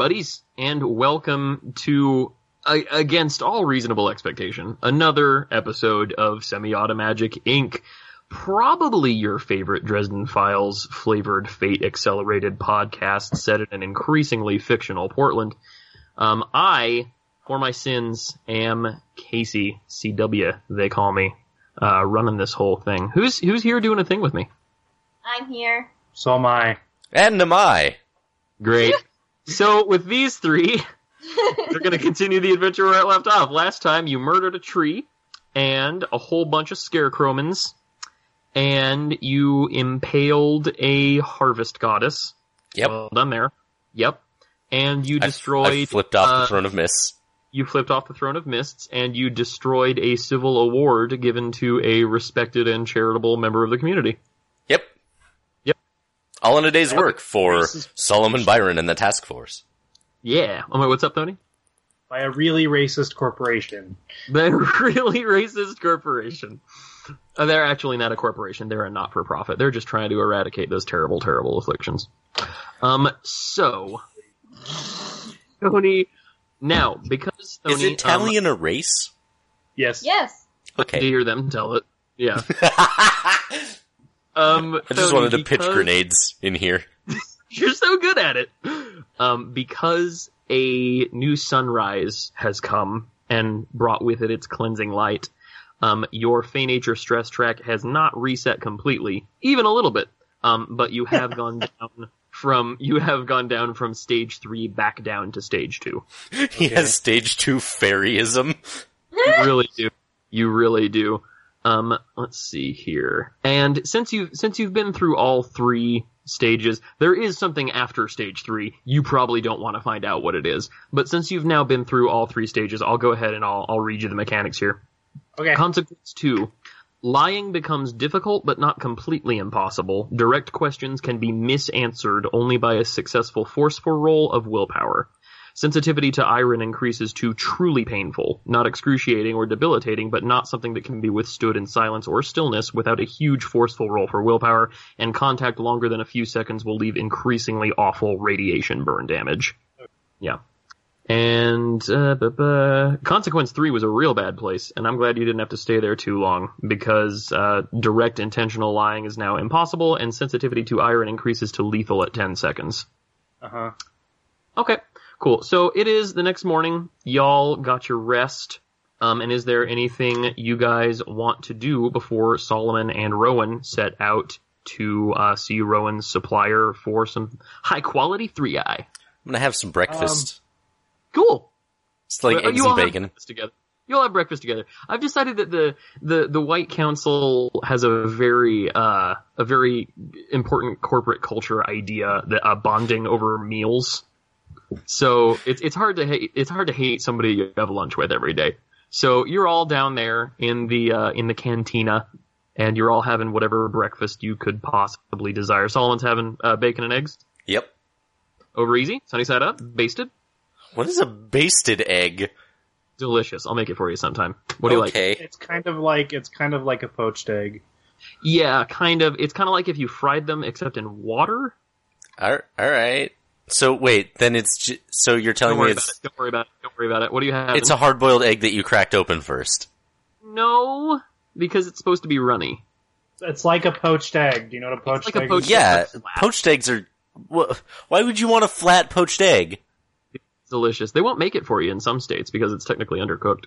Hello, buddies, and welcome to, against all reasonable expectation, another episode of Semi-Auto Magic Inc. Probably your favorite Dresden Files flavored Fate Accelerated podcast set in an increasingly fictional Portland. Um, I, for my sins, am Casey CW. They call me, uh, running this whole thing. Who's who's here doing a thing with me? I'm here. So am I. And am I. Great. So with these three, we're going to continue the adventure where it left off. Last time you murdered a tree and a whole bunch of scarecrowmans, and you impaled a harvest goddess. Yep. Well done there. Yep. And you I- destroyed. I flipped off uh, the throne of mists. You flipped off the throne of mists, and you destroyed a civil award given to a respected and charitable member of the community. Yep. All in a day's work for Solomon Byron and the task force. Yeah. Oh my, what's up, Tony? By a really racist corporation. The really racist corporation. Uh, they're actually not a corporation. They're a not-for-profit. They're just trying to eradicate those terrible, terrible afflictions. Um, so, Tony, now, because Tony, Is Italian a race? Yes. Yes. um, to Okay. hear them tell it. Yeah. I Um, just Tony, wanted to pitch grenades in here. You're so good at it. Um, because a new sunrise has come and brought with it its cleansing light, um, your Fey Nature stress track has not reset completely, even a little bit. Um, but you have gone down from you have gone down from stage three back down to stage two. He has stage two fairyism. You really do. You really do. Um, let's see here. And since you since you've been through all three stages, there is something after stage three. You probably don't want to find out what it is. But since you've now been through all three stages, I'll go ahead and I'll I'll read you the mechanics here. Okay. Consequence two. Lying becomes difficult but not completely impossible. Direct questions can be misanswered only by a successful forceful roll of willpower. Sensitivity to iron increases to truly painful, not excruciating or debilitating, but not something that can be withstood in silence or stillness without a huge forceful roll for willpower, and contact longer than a few seconds will leave increasingly awful radiation burn damage. Yeah. And uh, bu- bu- consequence three was a real bad place, and I'm glad you didn't have to stay there too long because uh, direct intentional lying is now impossible, and sensitivity to iron increases to lethal at 10 seconds. Uh huh. Okay, cool. So it is the next morning. Y'all got your rest. Um, and is there anything you guys want to do before Solomon and Rowan set out to uh, see Rowan's supplier for some high quality three eye? I'm gonna have some breakfast. Cool. it's like Well, eggs and bacon. together. You all have breakfast together. I've decided that the, the, the White Council has a very uh, a very important corporate culture idea that uh, bonding over meals. So it's it's hard to hate it's hard to hate somebody you have lunch with every day. So you're all down there in the uh, in the cantina, and you're all having whatever breakfast you could possibly desire. Solomon's having uh, bacon and eggs Yep. over easy, sunny side up, basted, What is a basted egg? delicious. I'll make it for you sometime. What do you like? okay. It's kind of like it's kind of like a poached egg. Yeah, kind of. It's kind of like if you fried them, except in water. All right. So wait, then it's ju- so you're telling Don't worry me about it's it. Don't worry about it. Don't worry about it. What do you have? it's a hard boiled egg that you cracked open first. no, because it's supposed to be runny. It's like a poached egg. Do you know what a poached like a egg poached- is? Yeah, That's flat. poached eggs are. wha- Why would you want a flat poached egg? It's delicious. They won't make it for you in some states because it's technically undercooked.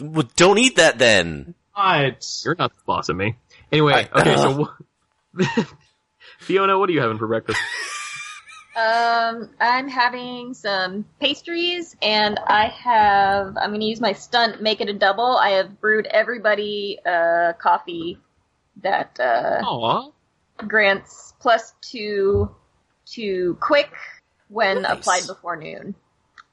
Well, don't eat that then. Not. You're not the boss of me. Anyway, I- okay, so wh- Fiona, what are you having for breakfast? Um, I'm having some pastries, and I have. I'm going to use my stunt, make it a double. I have brewed everybody uh, coffee that uh, grants plus two to quick when Nice. applied before noon.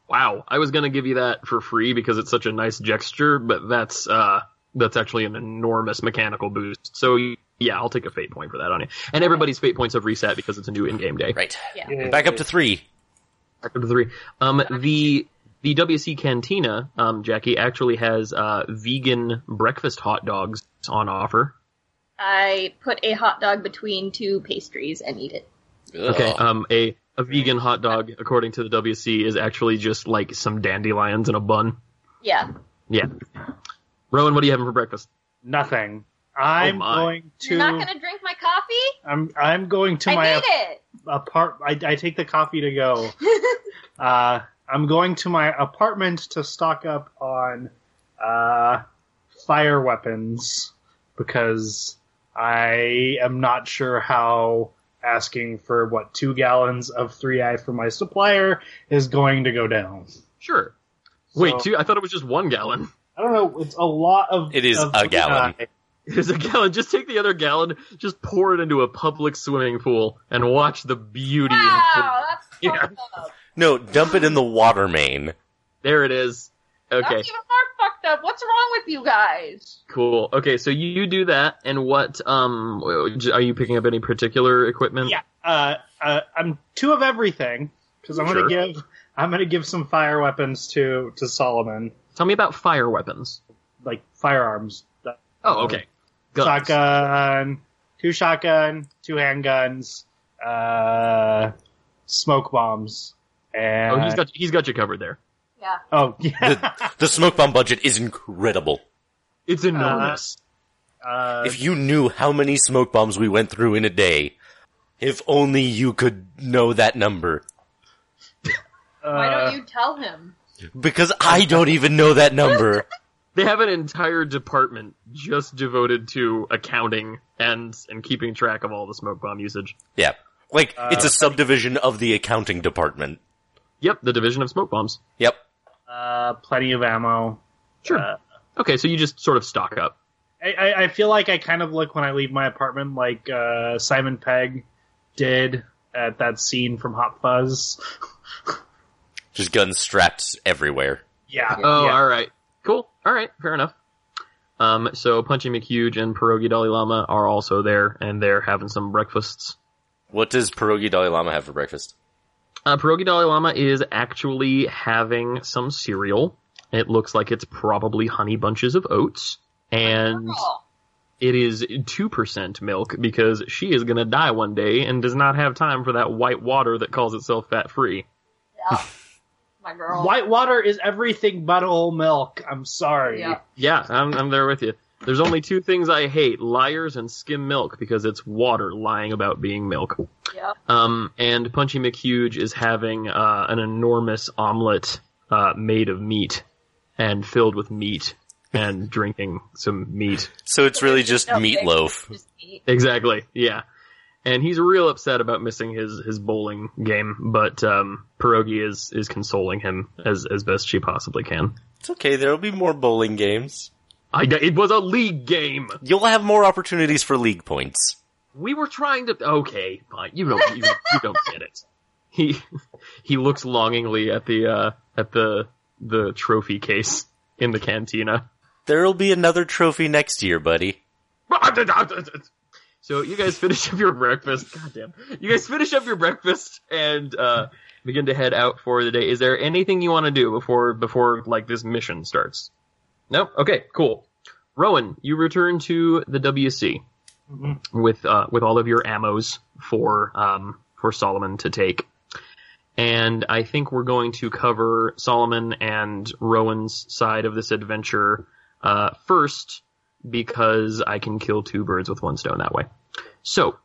wow! I was gonna give you that for free because it's such a nice gesture, but that's uh that's actually an enormous mechanical boost. So yeah, I'll take a fate point for that on you. And everybody's fate points have reset because it's a new in-game day. Right. Yeah. Yeah. Back up to three. Back up to three. Um, the the WC Cantina, um, Jackie actually has uh, vegan breakfast hot dogs on offer. I put a hot dog between two pastries and eat it. Okay, um, a a vegan hot dog, according to the WC, is actually just like some dandelions in a bun. Yeah. Yeah. Rowan, what are you having for breakfast? Nothing. I'm my. going to. You're not gonna drink my coffee? I'm I'm going to I my made it. apart. I, I take the coffee to go. uh, I'm going to my apartment to stock up on uh, fire weapons because I am not sure how asking for what two gallons of 3i from my supplier is going to go down. Sure. Wait, So- two? I thought it was just one gallon. I don't know. It's a lot of. It is of a gallon. 3i. It's a gallon. Just take the other gallon, just pour it into a public swimming pool, and watch the beauty. and- Wow, that's Yeah. fucked up. No, dump it in the water main. There it is. Okay, That's even more fucked up. What's wrong with you guys? cool. Okay, so you do that, and what? Um, are you picking up any particular equipment? Yeah. Uh, uh, I'm two of everything because I'm Sure. gonna give. I'm gonna give some fire weapons to to Solomon, Tell me about fire weapons. like firearms. Oh, okay. Guns. Shotgun, two shotgun, two handguns, uh, smoke bombs, and Oh, he's got he's got you covered there. Yeah. oh yeah. The, the smoke bomb budget is incredible. It's enormous. uh, If you knew how many smoke bombs we went through in a day, if only you could know that number. Why uh, don't you tell him? Because I don't even know that number. they have an entire department just devoted to accounting and and keeping track of all the smoke bomb usage. Yeah. Like, it's a subdivision of the accounting department. Yep, the division of smoke bombs. Yep. uh, plenty of ammo. Sure. Uh, Okay, so you just sort of stock up. I, I, I feel like I kind of look when I leave my apartment like uh, Simon Pegg did at that scene from Hot Fuzz. Just guns strapped everywhere. Yeah. Oh, yeah. all right. Cool. All right. Fair enough. Um, so Punchy McHuge and Pierogi Dalai Lama are also there, and they're having some breakfasts. What does Pierogi Dalai Lama have for breakfast? Uh, Pierogi Dalai Lama is actually having some cereal. It looks like it's probably honey bunches of oats, and Oh, it is 2% milk because she is gonna die one day and does not have time for that white water that calls itself fat free. yeah. My girl. White water is everything but whole milk. I'm sorry. Yeah. Yeah, I'm, I'm there with you. There's only two things I hate, liars and skim milk, because it's water lying about being milk. Yeah. Um, and Punchy McHuge is having uh, an enormous omelet uh, made of meat and filled with meat and drinking some meat. So it's really just No, meatloaf. Exactly, yeah. And he's real upset about missing his, his bowling game, but um, Pierogi is, is consoling him as, as best she possibly can. It's okay, there'll be more bowling games. I, it was a league game. You'll have more opportunities for league points. We were trying to. Okay, fine. You don't. You, you don't get it. He he looks longingly at the uh, at the the trophy case in the cantina. There'll be another trophy next year, buddy. So you guys finish up your breakfast. Goddamn. You guys finish up your breakfast and uh, begin to head out for the day. Is there anything you want to do before before like this mission starts? No. Okay. Cool. Rowan, you return to the WC Mhm. with uh, with all of your ammos for um, for Solomon to take. And I think we're going to cover Solomon and Rowan's side of this adventure uh, first because I can kill two birds with one stone that way. So,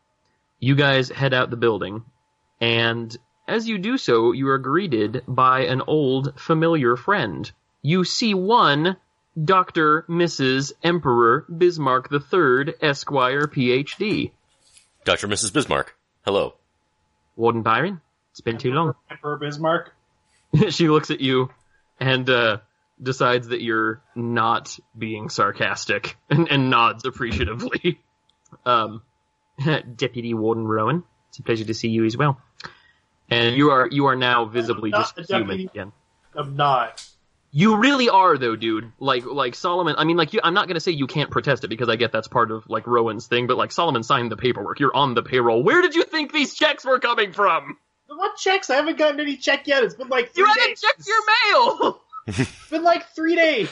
you guys head out the building, and as you do so, you are greeted by an old familiar friend. You see one Dr. Mrs. Emperor Bismarck III, Esquire, PhD. Dr. Mrs. Bismarck. Hello. Warden Byron, it's been too long. Emperor Bismarck. she looks at you and uh, decides that you're not being sarcastic and, and nods appreciatively. Um, Deputy Warden Rowan, it's a pleasure to see you as well. And you are you are now visibly just human again. I'm not. You really are though, dude. Like like Solomon. I mean, like you, I'm not gonna say you can't protest it because I get that's part of like Rowan's thing. But like Solomon signed the paperwork. You're on the payroll. Where did you think these checks were coming from? What checks? I haven't gotten any check yet. It's been like three You haven't days. checked your mail. It's been like three days.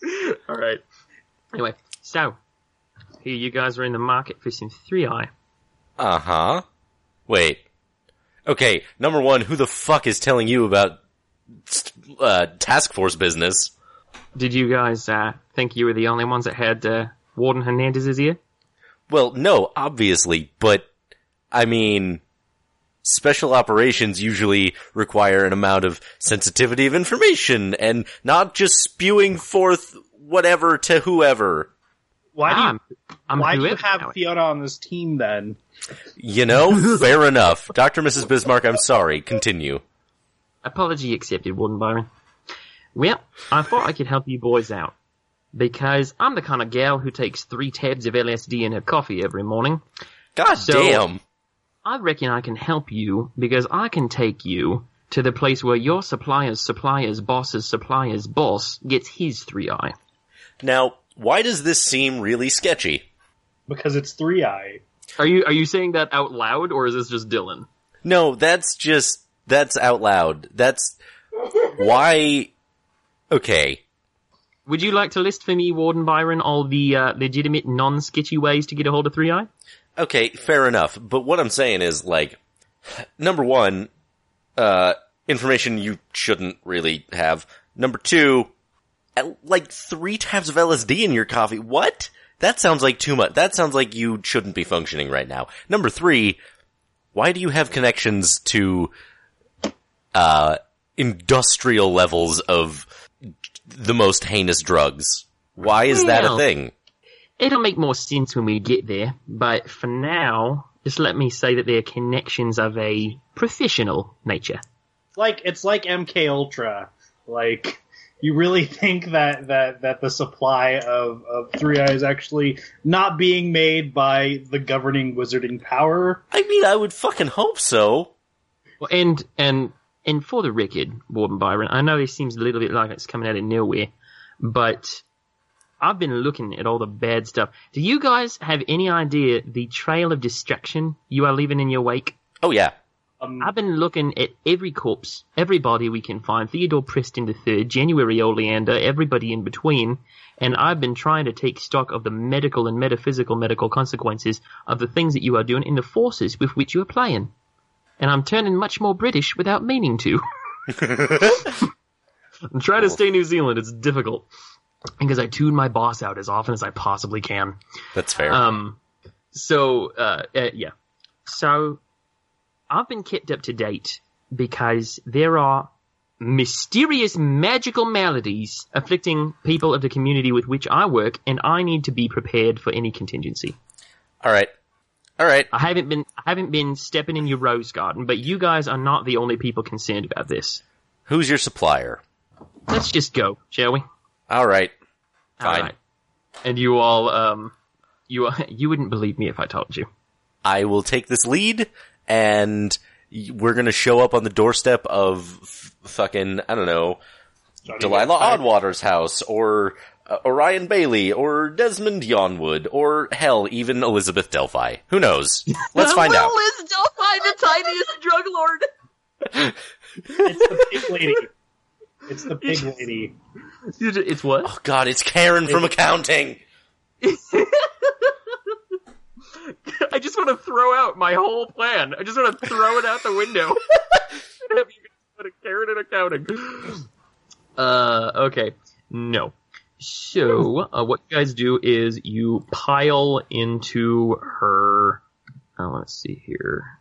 All right. Anyway, so here you guys are in the market for some three eye. Uh huh. Wait. Okay, number one, who the fuck is telling you about uh, task force business? Did you guys uh, think you were the only ones that had uh, Warden Hernandez's ear? Well, no, obviously, but I mean, special operations usually require an amount of sensitivity of information and not just spewing forth whatever to whoever. Why do you, I'm, I'm why do you have now. Fiona on this team then? You know, fair enough. Dr. Mrs. Bismarck, I'm sorry. Continue. Apology accepted, Warden Byron. Well, I thought I could help you boys out. Because I'm the kind of gal who takes three tabs of LSD in her coffee every morning. God So- damn. I reckon I can help you because I can take you to the place where your supplier's supplier's boss's supplier's boss gets his three eye. Now, why does this seem really sketchy? Because it's three eye. Are you are you saying that out loud or is this just Dylan? No, that's just, that's out loud. That's, why, okay. Would you like to list for me, Warden Byron, all the uh, legitimate non-sketchy ways to get a hold of Three Eye? Okay, fair enough. But what I'm saying is, like, number one, uh, information you shouldn't really have. Number two, like three tabs of LSD in your coffee. What? That sounds like too much. That sounds like you shouldn't be functioning right now. Number three, why do you have connections to, uh, industrial levels of the most heinous drugs? Why is that a thing? It'll make more sense when we get there, but for now, just let me say that they're connections of a professional nature. Like it's like MK Ultra. Like you really think that that that the supply of of three eye is actually not being made by the governing wizarding power? I mean, I would fucking hope so. Well, and and and for the record, Warden Byron, I know this seems a little bit like it's coming out of nowhere, but I've been looking at all the bad stuff. Do you guys have any idea the trail of destruction you are leaving in your wake? Oh yeah. Um, I've been looking at every corpse, every body we can find, Theodore Preston III, January Oleander, everybody in between, and I've been trying to take stock of the medical and metaphysical medical consequences of the things that you are doing in the forces with which you are playing. And I'm turning much more British without meaning to. I'm trying to stay New Zealand, it's difficult. Because I tune my boss out as often as I possibly can. That's fair. Um, so, uh, uh, yeah. So, I've been kept up to date because there are mysterious magical maladies afflicting people of the community with which I work, and I need to be prepared for any contingency. All right. All right. I haven't been, I haven't been stepping in your rose garden, but you guys are not the only people concerned about this. Who's your supplier? Let's just go, shall we? All right. Fine. right. And you all, um, you, you wouldn't believe me if I told you. I will take this lead and we're going to show up on the doorstep of f- fucking, I don't know, Johnny Delilah Depp. Oddwater's house or uh, Orion Bailey or Desmond Yonwood or hell, even Elizabeth Delphi. Who knows? Let's find out. is Delphi the tiniest drug lord? It's the big lady. It's the big lady. It's what? Oh god, it's Karen from accounting. I just want to throw out my whole plan. I just want to throw it out the window. have you put a carrot in accounting. Uh, okay. No. So, uh, what you guys do is you pile into her. Uh, let's see here.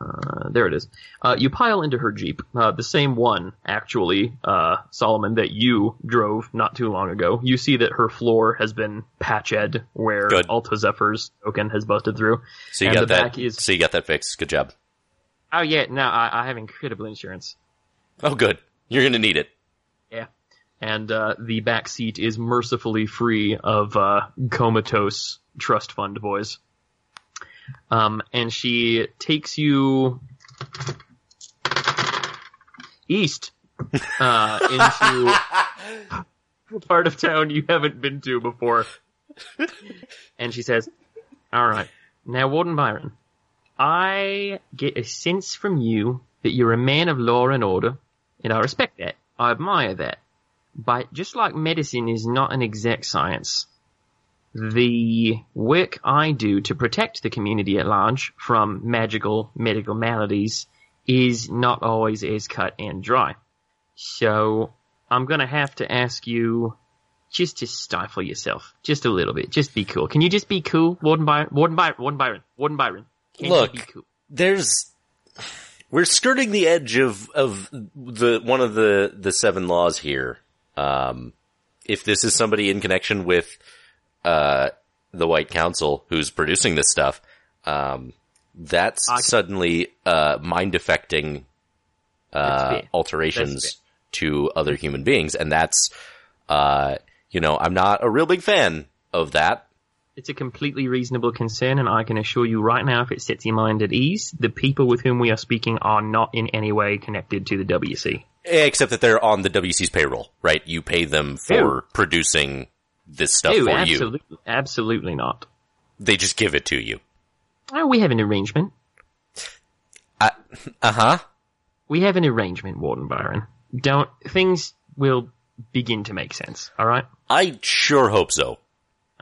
Uh, there it is. Uh, you pile into her Jeep. Uh, the same one, actually, uh, Solomon, that you drove not too long ago. You see that her floor has been patched where Good. Alta Zephyr's token has busted through. So you And got that. back is- So you got that fixed. Good job. Oh yeah, no, I, I have incredible insurance. Oh good. You're going to need it. Yeah. And uh, the back seat is mercifully free of uh, comatose trust fund boys. Um, and she takes you east uh, into a part of town you haven't been to before. and she says, "All right, now Warden Byron, I get a sense from you that you're a man of law and order, and I respect that. I admire that. But just like medicine is not an exact science, the work I do to protect the community at large from magical medical maladies is not always as cut and dry. So I'm gonna have to ask you just to stifle yourself just a little bit. Just be cool. Can you just be cool, Warden Byron? Warden Byron. Warden Byron. Warden Byron. Can Look. you be cool? There's we're skirting the edge of of the one of the the seven laws here. Um, if this is somebody in connection with uh the White Council who's producing this stuff, um, that's can- suddenly uh mind affecting uh alterations to other human beings, and that's uh you know I'm not a real big fan of that. It's a completely reasonable concern, and I can assure you right now, if it sets your mind at ease, the people with whom we are speaking are not in any way connected to the WC. Except that they're on the WC's payroll, right? You pay them for Ew. producing this stuff No, for you. absolutely, absolutely not. They just give it to you. Oh, we have an arrangement. Uh huh. We have an arrangement, Warden Byron. Don't things will begin to make sense. All right, I sure hope so.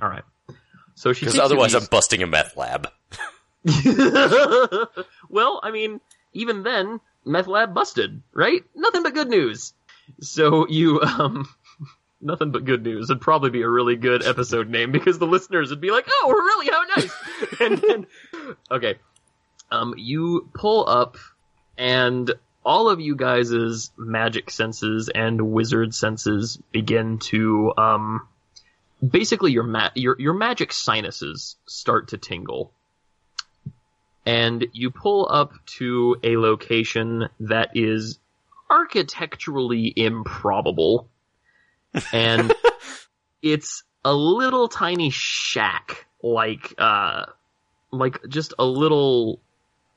all right. So she Because otherwise I'm busting a meth lab. well, I mean, even then, meth lab busted, right? Nothing but good news. So you, um, nothing but good news would probably be a really good episode name because the listeners would be like, "Oh, really? How nice!" and then, okay, um, you pull up, and all of you guys' magic senses and wizard senses begin to, um, basically your ma- your your magic sinuses start to tingle and you pull up to a location that is architecturally improbable. And it's a little tiny shack, like, uh, like just a little,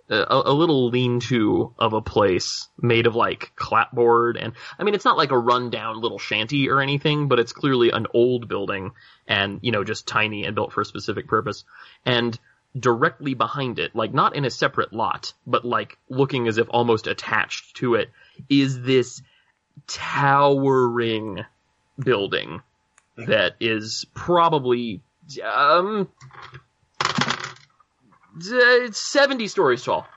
a, a little lean-to of a place made of like clapboard and, I mean, it's not like a rundown little shanty or anything, but it's clearly an old building and, you know, just tiny and built for a specific purpose. And directly behind it, like not in a separate lot, but like looking as if almost attached to it, is this towering building that is probably um d- 70 stories tall.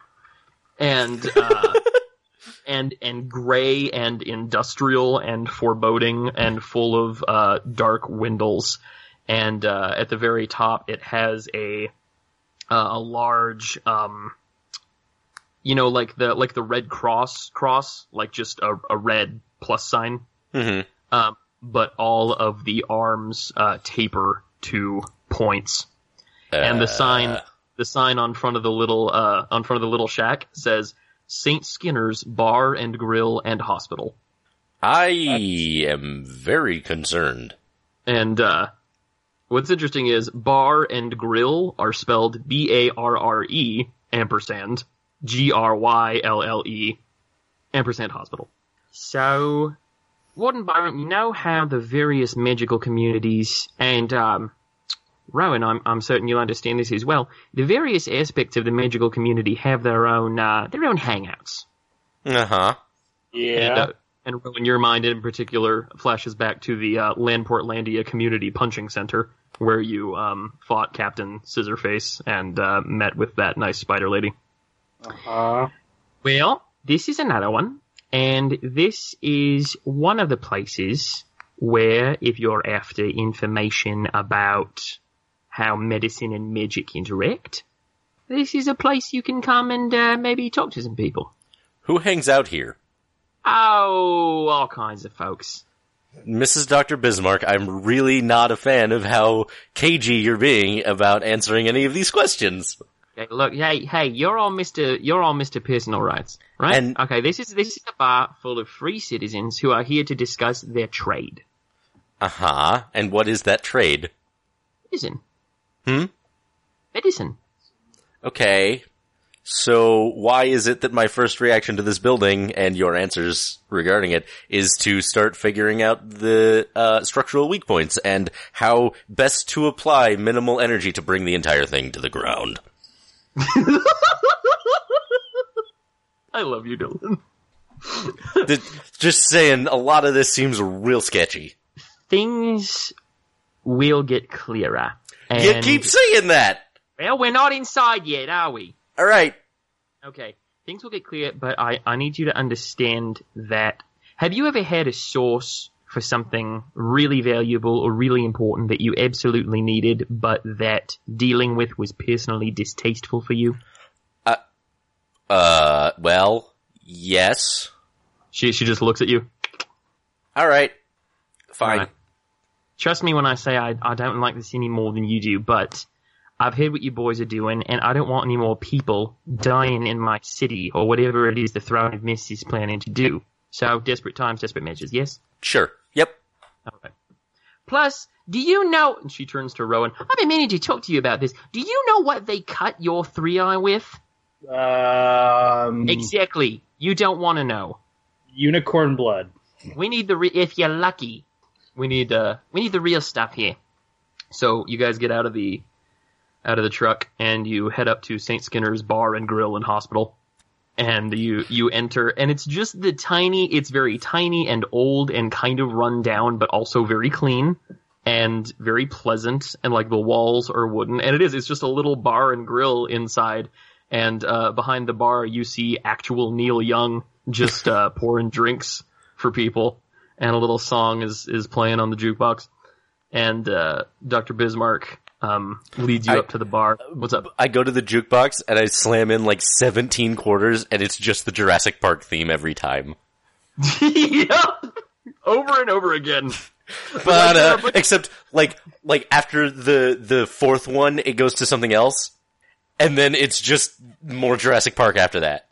And uh and and gray and industrial and foreboding and full of uh dark windows. And uh at the very top it has a uh, a large um you know like the like the red cross cross like just a, a red plus sign. Hmm um but all of the arms uh taper to points and the sign the sign on front of the little uh on front of the little shack says Saint Skinner's Bar and Grill and Hospital. I am very concerned. And uh what's interesting is bar and grill are spelled B A R R E ampersand G R Y L L E ampersand hospital. So Warden Byron, you know how the various magical communities and um Rowan, I'm I'm certain you'll understand this as well. The various aspects of the magical community have their own uh their own hangouts. Uh huh. And, Yeah. uh, and when your mind in particular flashes back to the uh, Landportlandia Community Punching Center, where you um, fought Captain Scissorface and uh, met with that nice spider lady. Uh-huh. Well, this is another one, and this is one of the places where, if you're after information about how medicine and magic interact, this is a place you can come and uh, maybe talk to some people. Who hangs out here? Oh, all kinds of folks. Mrs. Dr. Bismarck, I'm really not a fan of how cagey you're being about answering any of these questions. Okay, look, hey, hey, you're all Mr. You're all Mr. Personal Rights, right? And- okay, this is this is a bar full of free citizens who are here to discuss their trade. Uh huh. And what is that trade? Medicine. Hmm? Medicine. Okay. So why is it that my first reaction to this building and your answers regarding it is to start figuring out the uh, structural weak points and how best to apply minimal energy to bring the entire thing to the ground? I love you, Dylan. Just saying, a lot of this seems real sketchy. Things will get clearer. And, You keep saying that. well, we're not inside yet, are we? All right. Okay. things will get clear, but I, I need you to understand that. Have you ever had a source for something really valuable or really important that you absolutely needed, but that dealing with was personally distasteful for you? Uh, uh well, yes. She she just looks at you. All right. Fine. Alright. Trust me when I say I I don't like this any more than you do, but I've heard what you boys are doing, and I don't want any more people dying in my city or whatever it is the Throne of Mist is planning to do. So desperate times, desperate measures. Yes. Sure. Yep. Okay. Plus, do you know? And she turns to Rowan. I've been meaning to talk to you about this. Do you know what they cut your three eye with? Um, Exactly. You don't want to know. unicorn blood. We need the re- if you're lucky. We need uh we need the real stuff here. So you guys get out of the out of the truck and you head up to Saint Skinner's bar and grill and hospital. And you you enter and it's just the tiny it's very tiny and old and kind of run down but also very clean and very pleasant and like the walls are wooden and it is it's just a little bar and grill inside and uh behind the bar you see actual Neil Young just uh pouring drinks for people and a little song is is playing on the jukebox and uh Dr. Bismarck um leads you I- up to the bar. What's up? I go to the jukebox and I slam in like 17 quarters and it's just the Jurassic Park theme every time. yeah. Over and over again. But, uh, but- except like, like after the, the fourth one, it goes to something else. And then it's just more Jurassic Park after that.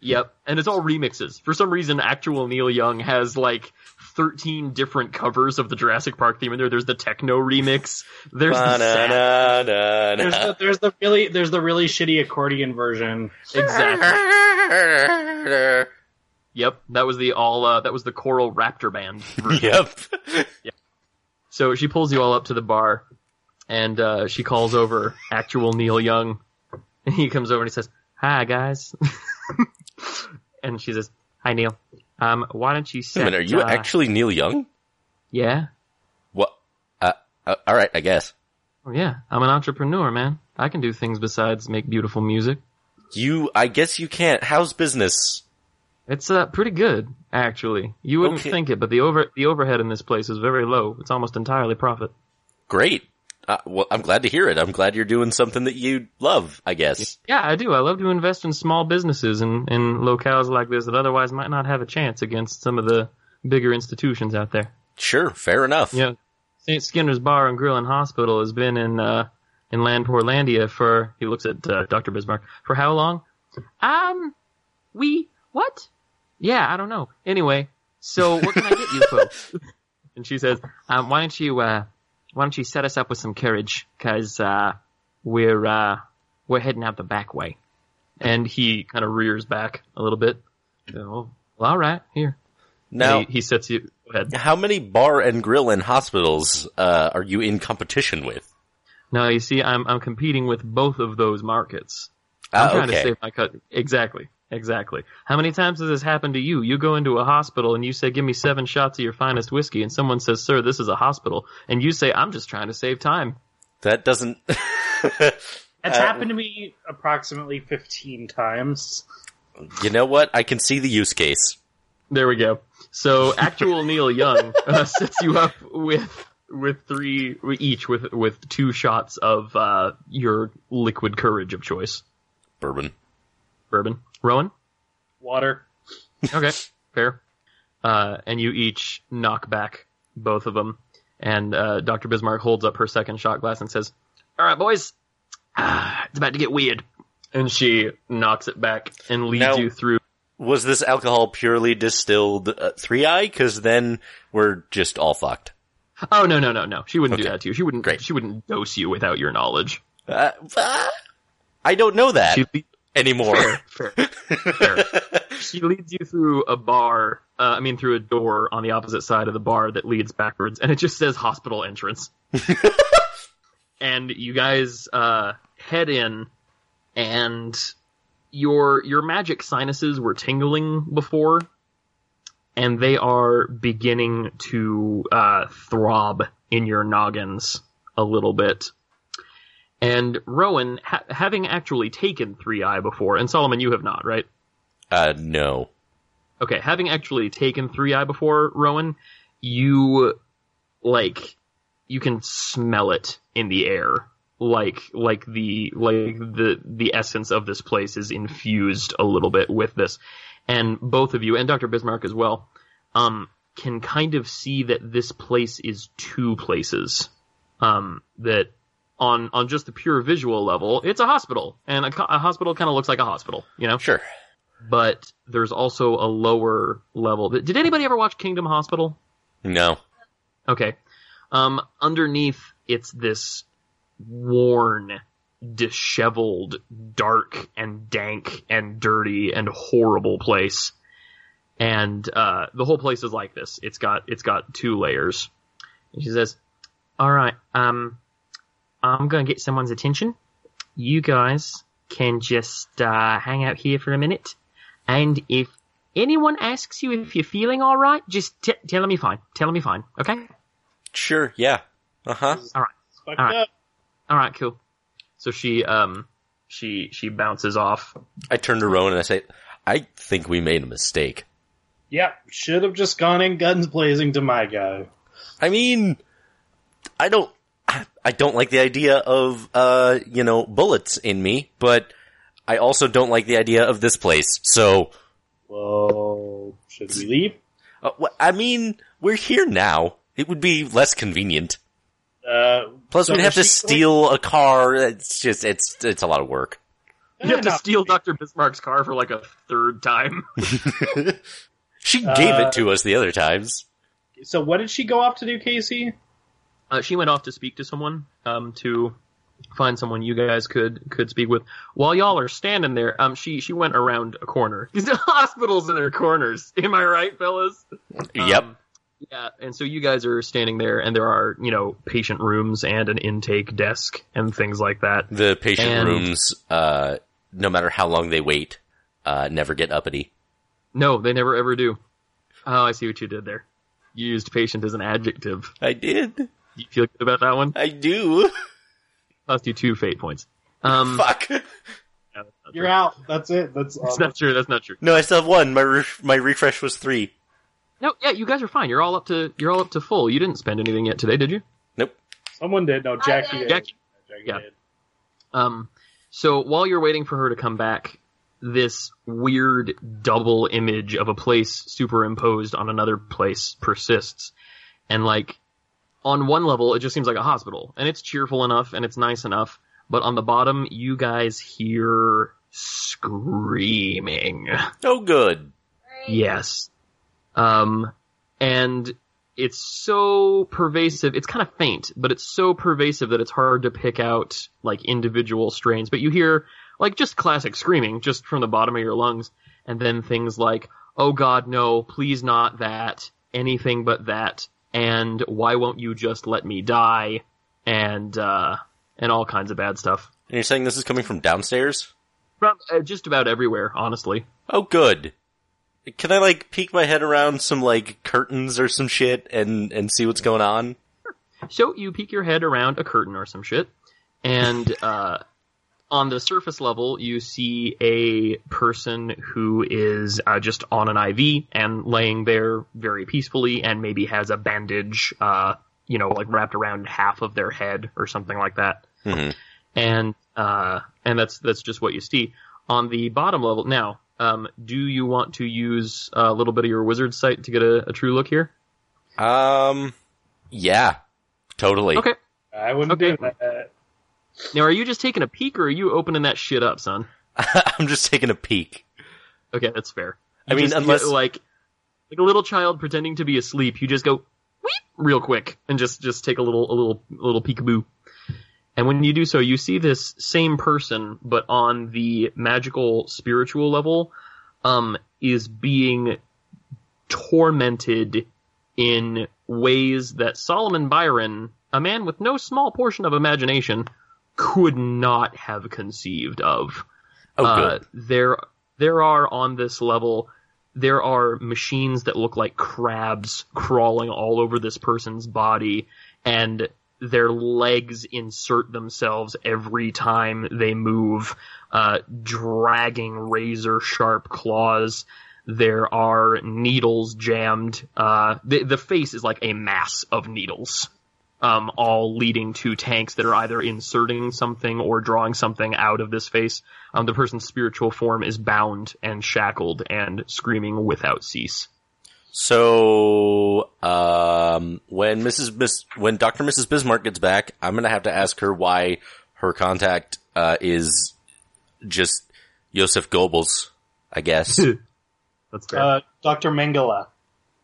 Yep. And it's all remixes. For some reason actual Neil Young has like 13 different covers of the Jurassic Park theme in there. There's the techno remix. There's the sad. There's the, there's the really there's the really shitty accordion version. Exactly. Yep. That was the all uh that was the choral raptor band. yep. So she pulls you all up to the bar, and uh, she calls over actual Neil Young, and he comes over and he says, "Hi guys," and she says, "Hi Neil. Um, why don't you Wait a minute, are you uh, actually Neil Young? Yeah. What? Uh, uh, alright, I guess. Oh yeah. I'm an entrepreneur, man. I can do things besides make beautiful music. You, I guess you can't. How's business? It's uh pretty good, actually. You wouldn't Okay. think it, but the over the overhead in this place is very low. It's almost entirely profit. Great. Uh, well, I'm glad to hear it. I'm glad you're doing something that you love, I guess. Yeah, I do. I love to invest in small businesses and in locales like this that otherwise might not have a chance against some of the bigger institutions out there. Sure, fair enough. You know, St. Skinner's Bar and Grill and Hospital has been in uh in Landportlandia for he looks at uh, Dr. Bismarck for how long? Um, we what? Yeah, I don't know. Anyway, so what can I get you folks? and she says, um, why don't you uh why don't you set us up with some carriage cuz uh we're uh we're heading out the back way. And he kind of rears back a little bit. Oh, well, all right, here. Now, he, he sets you. Go ahead. how many bar and grill and hospitals uh, are you in competition with? No, you see, I'm I'm competing with both of those markets. I'm Ah, trying to save my cut. Exactly, exactly. How many times has this happened to you? You go into a hospital and you say, "Give me seven shots of your finest whiskey," and someone says, "Sir, this is a hospital," and you say, "I'm just trying to save time." That doesn't. It's Uh, happened to me approximately 15 times. you know what? I can see the use case. There we go. So actual Neil Young uh, sets you up with with three each with with two shots of uh, your liquid courage of choice, Bourbon. bourbon. Rowan. Water. Okay, fair. Uh, and you each knock back both of them, and uh, Dr. Bismarck holds up her second shot glass and says, "All right, boys, ah, it's about to get weird." And she knocks it back and leads Now- you through. Was this alcohol purely distilled uh, three eye? Because then we're just all fucked. Oh no, no, no, no! She wouldn't do that to you. She wouldn't. Great. She wouldn't dose you without your knowledge. Uh, ah, I don't know that She anymore. fair, fair, fair. She leads you through a bar. Uh, I mean, through a door on the opposite side of the bar that leads backwards, and it just says hospital entrance. and you guys uh, head in, and your your magic sinuses were tingling before, and they are beginning to uh, throb in your noggins a little bit. And Rowan, ha- having actually taken 3i before, and Solomon, you have not, right? Uh, no. Okay, having actually taken 3i before, Rowan, you, like, you can smell it in the air. Like, like the, like the, the essence of this place is infused a little bit with this. And both of you, and Dr. Bismarck as well, um, can kind of see that this place is two places. Um, that on, on just the pure visual level, it's a hospital. And a, a hospital kind of looks like a hospital, you know? Sure. but there's also a lower level. Did anybody ever watch Kingdom Hospital? No. Okay. Um, underneath, it's this worn, disheveled, dark and dank and dirty and horrible place. And, uh, the whole place is like this. It's got, it's got two layers. And she says, alright, um, I'm gonna get someone's attention. You guys can just, uh, hang out here for a minute. And if anyone asks you if you're feeling alright, just t- tell them you're fine. Tell them you're fine. Okay? Sure. Yeah. Uh huh. It's fucked Alright. up. All right, cool. So she um she she bounces off. I turn to Rowan and I say, I think we made a mistake. Yep, should have just gone in guns blazing to my guy. I mean, I don't, I don't like the idea of, uh, you know, bullets in me, but I also don't like the idea of this place. So, Well, should we leave? uh, wh- I mean, we're here now. It would be less convenient. Uh, Plus, so we'd have to is she going- steal a car. It's just, it's, it's a lot of work. You have to steal. Dr. Bismarck's car for like a third time. She gave Uh, it to us the other times. So what did she go off to do, Casey? Uh, she went off to speak to someone um to find someone you guys could could speak with. While y'all are standing there, um she she went around a corner. These hospitals in their corners. Am I right, fellas? yep. Um, yeah, and so you guys are standing there, and there are, you know, patient rooms and an intake desk and things like that. The patient and- rooms, uh, no matter how long they wait, uh, never get uppity. No, they never ever do. Oh, I see what you did there. You used patient as an adjective. I did. You feel good about that one? I do. Cost you two fate points. Um, Fuck. no, You're true. out. That's it. That's That's um, not true. That's not true. No, I still have one. My re- my refresh was three. No, yeah, you guys are fine. You're all up to you're all up to full. You didn't spend anything yet today, did you? Nope. someone did. No, Jackie did. did. Jackie. Jackie Yeah. did. Um, so while you're waiting for her to come back, this weird double image of a place superimposed on another place persists. And like, on one level, it just seems like a hospital. And it's cheerful enough and it's nice enough. But on the bottom, you guys hear screaming. Oh, good. Yes. Um, and it's so pervasive. It's kind of faint, but it's so pervasive that it's hard to pick out like individual strains. But you hear like just classic screaming just from the bottom of your lungs, and then things like, "Oh God, no! Please not that! Anything but that!" And why won't you just let me die? And uh, and all kinds of bad stuff And you're saying this is coming from downstairs? from uh, just about everywhere. Honestly. Oh, good. Can I like peek my head around some like curtains or some shit and and see what's going on? So you peek your head around a curtain or some shit, and uh, on the surface level, you see a person who is uh, just on an IV and laying there very peacefully, and maybe has a bandage, uh, you know, like wrapped around half of their head or something like that. Mhm. And uh, and that's that's just what you see on the bottom level. Now, um, do you want to use a little bit of your wizard sight to get a, a true look here? Um, yeah, totally. Okay. I wouldn't Okay. do that. Now, are you just taking a peek, or are you opening that shit up, son? I'm just taking a peek. Okay, that's fair. I mean, just unless- like like a little child pretending to be asleep, you just go Weep! real quick and just just take a little a little a little peekaboo. And when you do so, you see this same person, but on the magical spiritual level, um, is being tormented in ways that Solomon Byron, a man with no small portion of imagination, could not have conceived of. Oh, Uh, there, there are on this level, there are machines that look like crabs crawling all over this person's body, and their legs insert themselves every time they move, uh, dragging razor sharp claws. There are needles jammed. Uh, the, the face is like a mass of needles, um, all leading to tanks that are either inserting something or drawing something out of this face. Um, the person's spiritual form is bound and shackled and screaming without cease. So, um, when Mrs. Bis- when Dr. Mrs. Bismarck gets back, I'm gonna have to ask her why her contact, uh, is just Joseph Goebbels, I guess. That's fair. Uh, Dr. Mengele.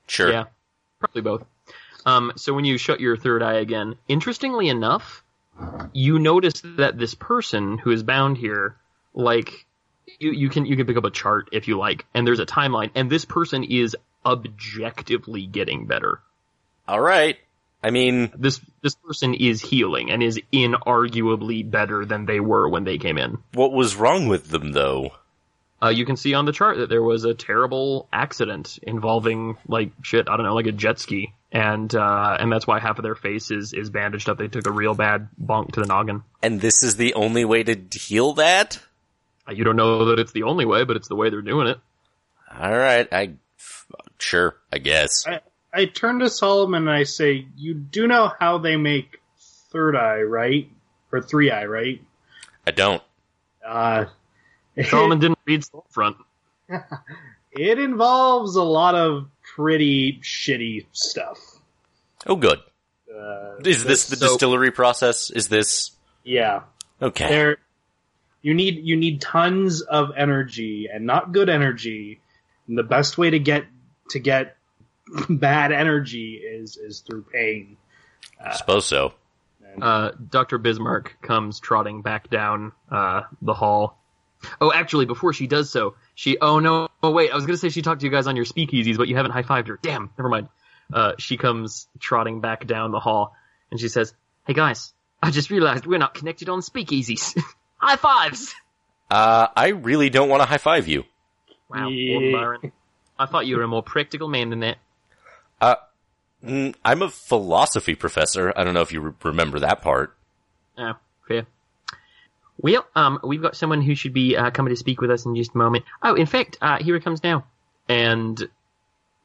Sure. Yeah, probably both. Um, so when you shut your third eye again, interestingly enough, you notice that this person who is bound here, like, you, you can you can pick up a chart if you like, and there's a timeline, and this person is objectively getting better. Alright. I mean, This this person is healing and is inarguably better than they were when they came in. what was wrong with them though? Uh, you can see on the chart that there was a terrible accident involving like shit. I don't know, like a jet ski, and uh, and that's why half of their face is is bandaged up. They took a real bad bonk to the noggin. And this is the only way to heal that? Uh, You don't know that it's the only way, but it's the way they're doing it. Alright, I, sure, I guess. I, I turn to Solomon and I say, "You do know how they make third eye, right? Or three eye, right?" I don't. Uh, Solomon didn't read Storm Front. it involves a lot of pretty shitty stuff. Oh good. Uh, Is this the So- distillery process? Is this, yeah, okay. there. You need you need tons of energy and not good energy. And the best way to get to get bad energy is is through pain. I suppose so. Uh, Dr. Bismarck comes trotting back down uh, the hall. Oh, actually, before she does so, she. Oh no! Oh wait, I was gonna say she talked to you guys on your speakeasies, but you haven't high fived her. Damn, never mind. Uh, she comes trotting back down the hall, and she says, "Hey guys, I just realized we're not connected on speakeasies. high fives!" Uh, I really don't want to high five you. Wow, Yeah. Lord Byron. I thought you were a more practical man than that. Mm, I'm a philosophy professor. I don't know if you re- remember that part. Oh, fair. Well, um, we've got someone who should be uh, coming to speak with us in just a moment. Oh, in fact, uh, here it comes now. And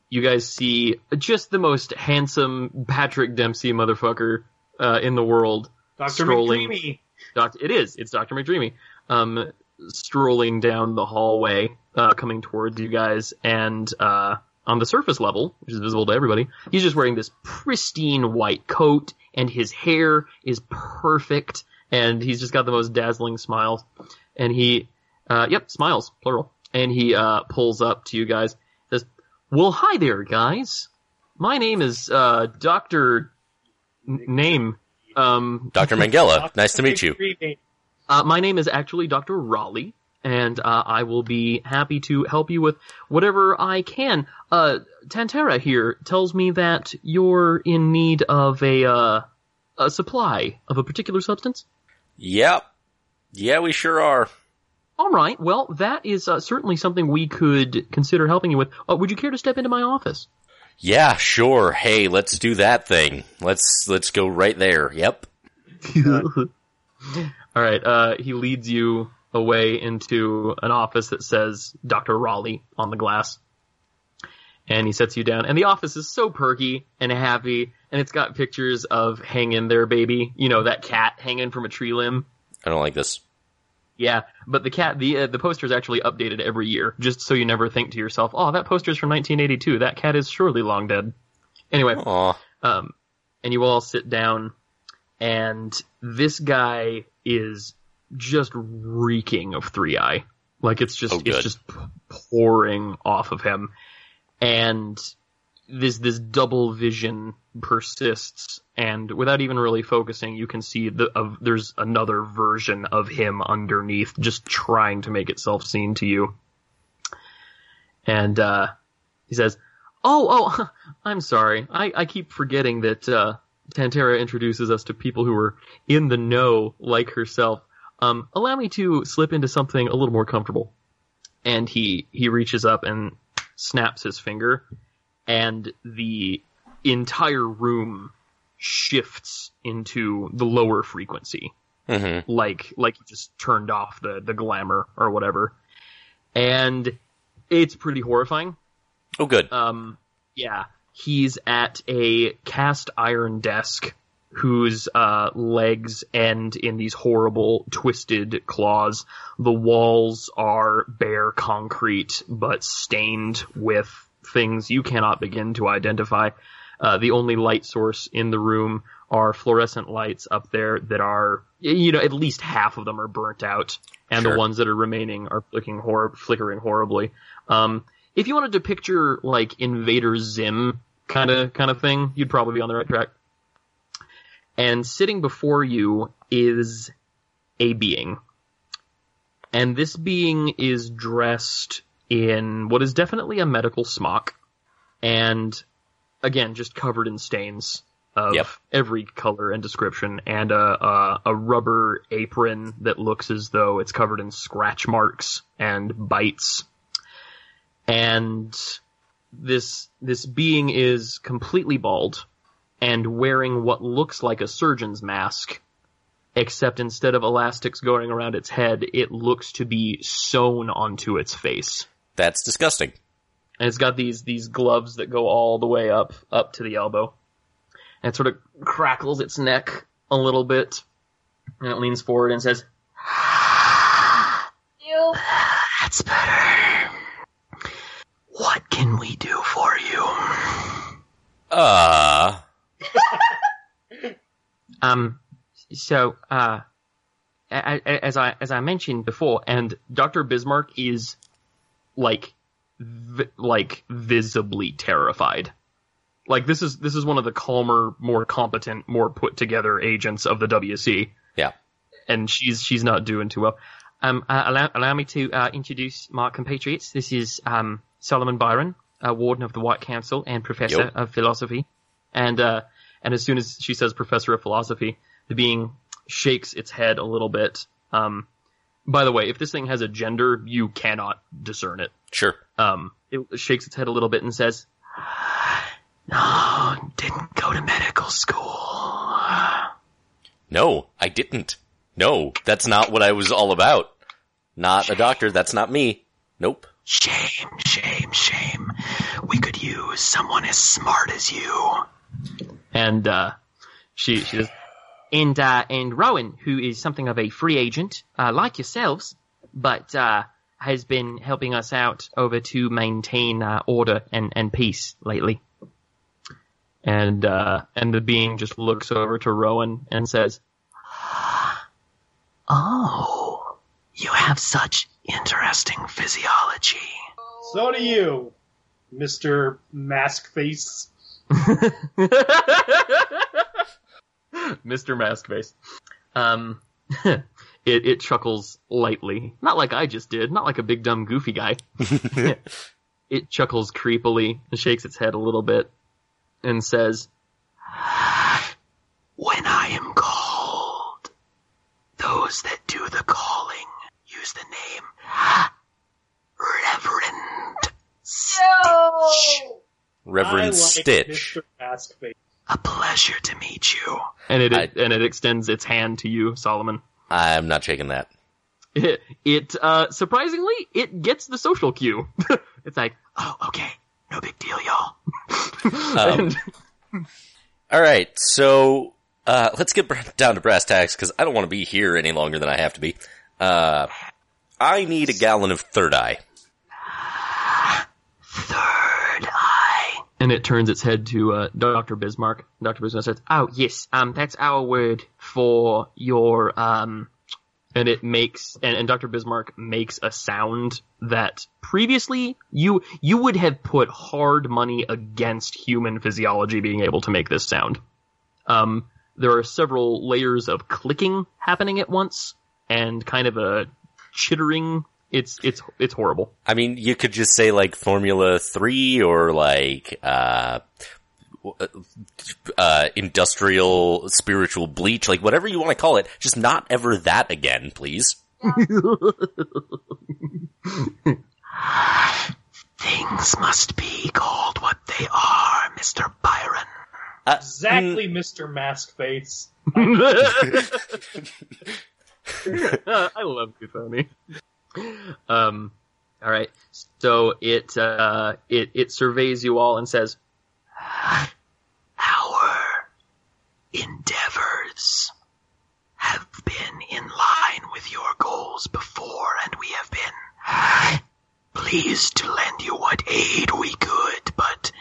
you guys see just the most handsome Patrick Dempsey motherfucker uh, in the world. Doctor Strolling. McDreamy. Doc- it is. It's Dr. McDreamy. Um, strolling down the hallway, uh, coming towards you guys, and uh, on the surface level, which is visible to everybody, he's just wearing this pristine white coat, and his hair is perfect, and he's just got the most dazzling smiles. And he, uh, yep, smiles, plural. And he uh, pulls up to you guys, says, "Well, hi there, guys. My name is uh, Doctor N- Name." Um, Dr. Mengele, nice to meet you. Uh, my name is actually Dr. Raleigh, and uh, I will be happy to help you with whatever I can. Uh, Tantera here tells me that you're in need of a uh, a supply of a particular substance. Yep. Yeah, we sure are. All right, well, that is uh, certainly something we could consider helping you with. Uh, would you care to step into my office? Yeah, sure. Hey, let's do that thing. Let's, let's go right there. Yep. All right, uh, he leads you away into an office that says Dr. Raleigh on the glass. And he sets you down. And the office is so perky and happy. And it's got pictures of Hang In There Baby. You know, that cat hanging from a tree limb. I don't like this. Yeah, but the cat, the uh, the poster is actually updated every year, just so you never think to yourself, "Oh, that poster is from 1982. That cat is surely long dead." Anyway, Aw. um, and you all sit down, and this guy is just reeking of three eye. Like it's just Oh, it's just pouring off of him, and this this double vision persists, and without even really focusing, you can see the of there's another version of him underneath, just trying to make itself seen to you. And uh, he says, "Oh, oh, I'm sorry. I, I keep forgetting that uh, Tantera introduces us to people who are in the know like herself. Um, allow me to slip into something a little more comfortable." And he he reaches up and snaps his finger, and the entire room shifts into the lower frequency. Hmm like like you just turned off the the glamour or whatever. And it's pretty horrifying. Oh, good. um yeah. He's at a cast iron desk whose uh legs end in these horrible twisted claws. The walls are bare concrete but stained with things you cannot begin to identify uh, the only light source in the room are fluorescent lights up there that are, you know, at least half of them are burnt out, and Sure. the ones that are remaining are flicking hor- flickering horribly. Um, if you wanted to picture like Invader Zim kind of kind of thing, you'd probably be on the right track. And sitting before you is a being, and this being is dressed in what is definitely a medical smock, and again, just covered in stains of Yep. every color and description, and a, a a rubber apron that looks as though it's covered in scratch marks and bites. And this this being is completely bald and wearing what looks like a surgeon's mask, except instead of elastics going around its head, it looks to be sewn onto its face That's disgusting. and it's got these these gloves that go all the way up up to the elbow, and it sort of crackles its neck a little bit, and it leans forward and says, You. "That's better. What can we do for you?" Uh, Um, so uh, a- a- as I as I mentioned before, and Doctor Bismarck is like vi- like visibly terrified. Like this is this is one of the calmer, more competent, more put together agents of the WC, yeah. and she's she's not doing too well. Um, uh, allow allow me to uh, introduce my compatriots. This is um Solomon Byron, uh, warden of the White Council and professor Yo. of philosophy, and uh, and as soon as she says professor of philosophy, the being shakes its head a little bit. Um, by the way, if this thing has a gender, you cannot discern it. Sure. Um, it shakes its head a little bit and says, "No, didn't go to medical school." No, I didn't. No, that's not what I was all about. Not a doctor. That's not me. Nope. Shame, shame, shame. We could use someone as smart as you. And uh, she she says, and uh, and Rowan, who is something of a free agent, uh, like yourselves, but uh, has been helping us out over to maintain uh, order and, and peace lately. And uh, and the being just looks over to Rowan and says, "Oh, you have such interesting physiology." So do you, Mister Mask Face. Mr. Maskface. Um, it, it chuckles lightly. Not like I just did, not like a big dumb goofy guy. it chuckles creepily and shakes its head a little bit and says, When I am called, those that do the calling use the name Reverend. No. Reverend I like Stitch. Mr. Mask Face. A pleasure to meet you. And it, I- and it extends its hand to you, Solomon. I'm not shaking that. it, it uh surprisingly it gets the social cue. it's like, oh, okay, no big deal, y'all. Um, All right, so uh, let's get down to brass tacks because I don't want to be here any longer than I have to be. Uh, I need a gallon of third eye. Third eye. And it turns its head to uh, Doctor Bismarck. Doctor Bismarck says, "Oh yes, um, that's our word for your um." And it makes and, and Doctor Bismarck makes a sound that previously you you would have put hard money against human physiology being able to make this sound. Um, there are several layers of clicking happening at once, and kind of a chittering. It's it's it's horrible. I mean, you could just say like Formula Three or like uh, uh, industrial spiritual bleach, like whatever you want to call it. Just not ever that again, please. Things must be called what they are, Mr. Byron. Uh, Exactly, Mr. Mask Face. I love Kuthoni. Um, all right. So it uh, it it surveys you all and says, "Our endeavors have been in line with your goals before, and we have been pleased to lend you what aid we could. But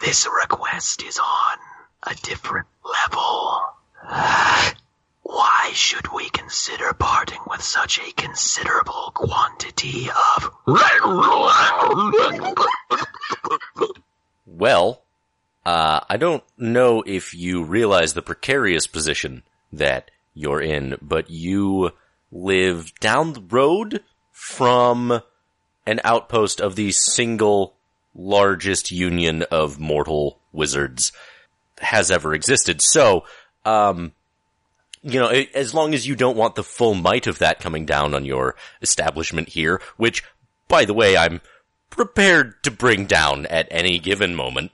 this request is on a different level." Why should we consider parting with such a considerable quantity of. Well, uh, I don't know if you realize the precarious position that you're in, but you live down the road from an outpost of the single largest union of mortal wizards has ever existed. So, um, you know, as long as you don't want the full might of that coming down on your establishment here, which, by the way, I'm prepared to bring down at any given moment,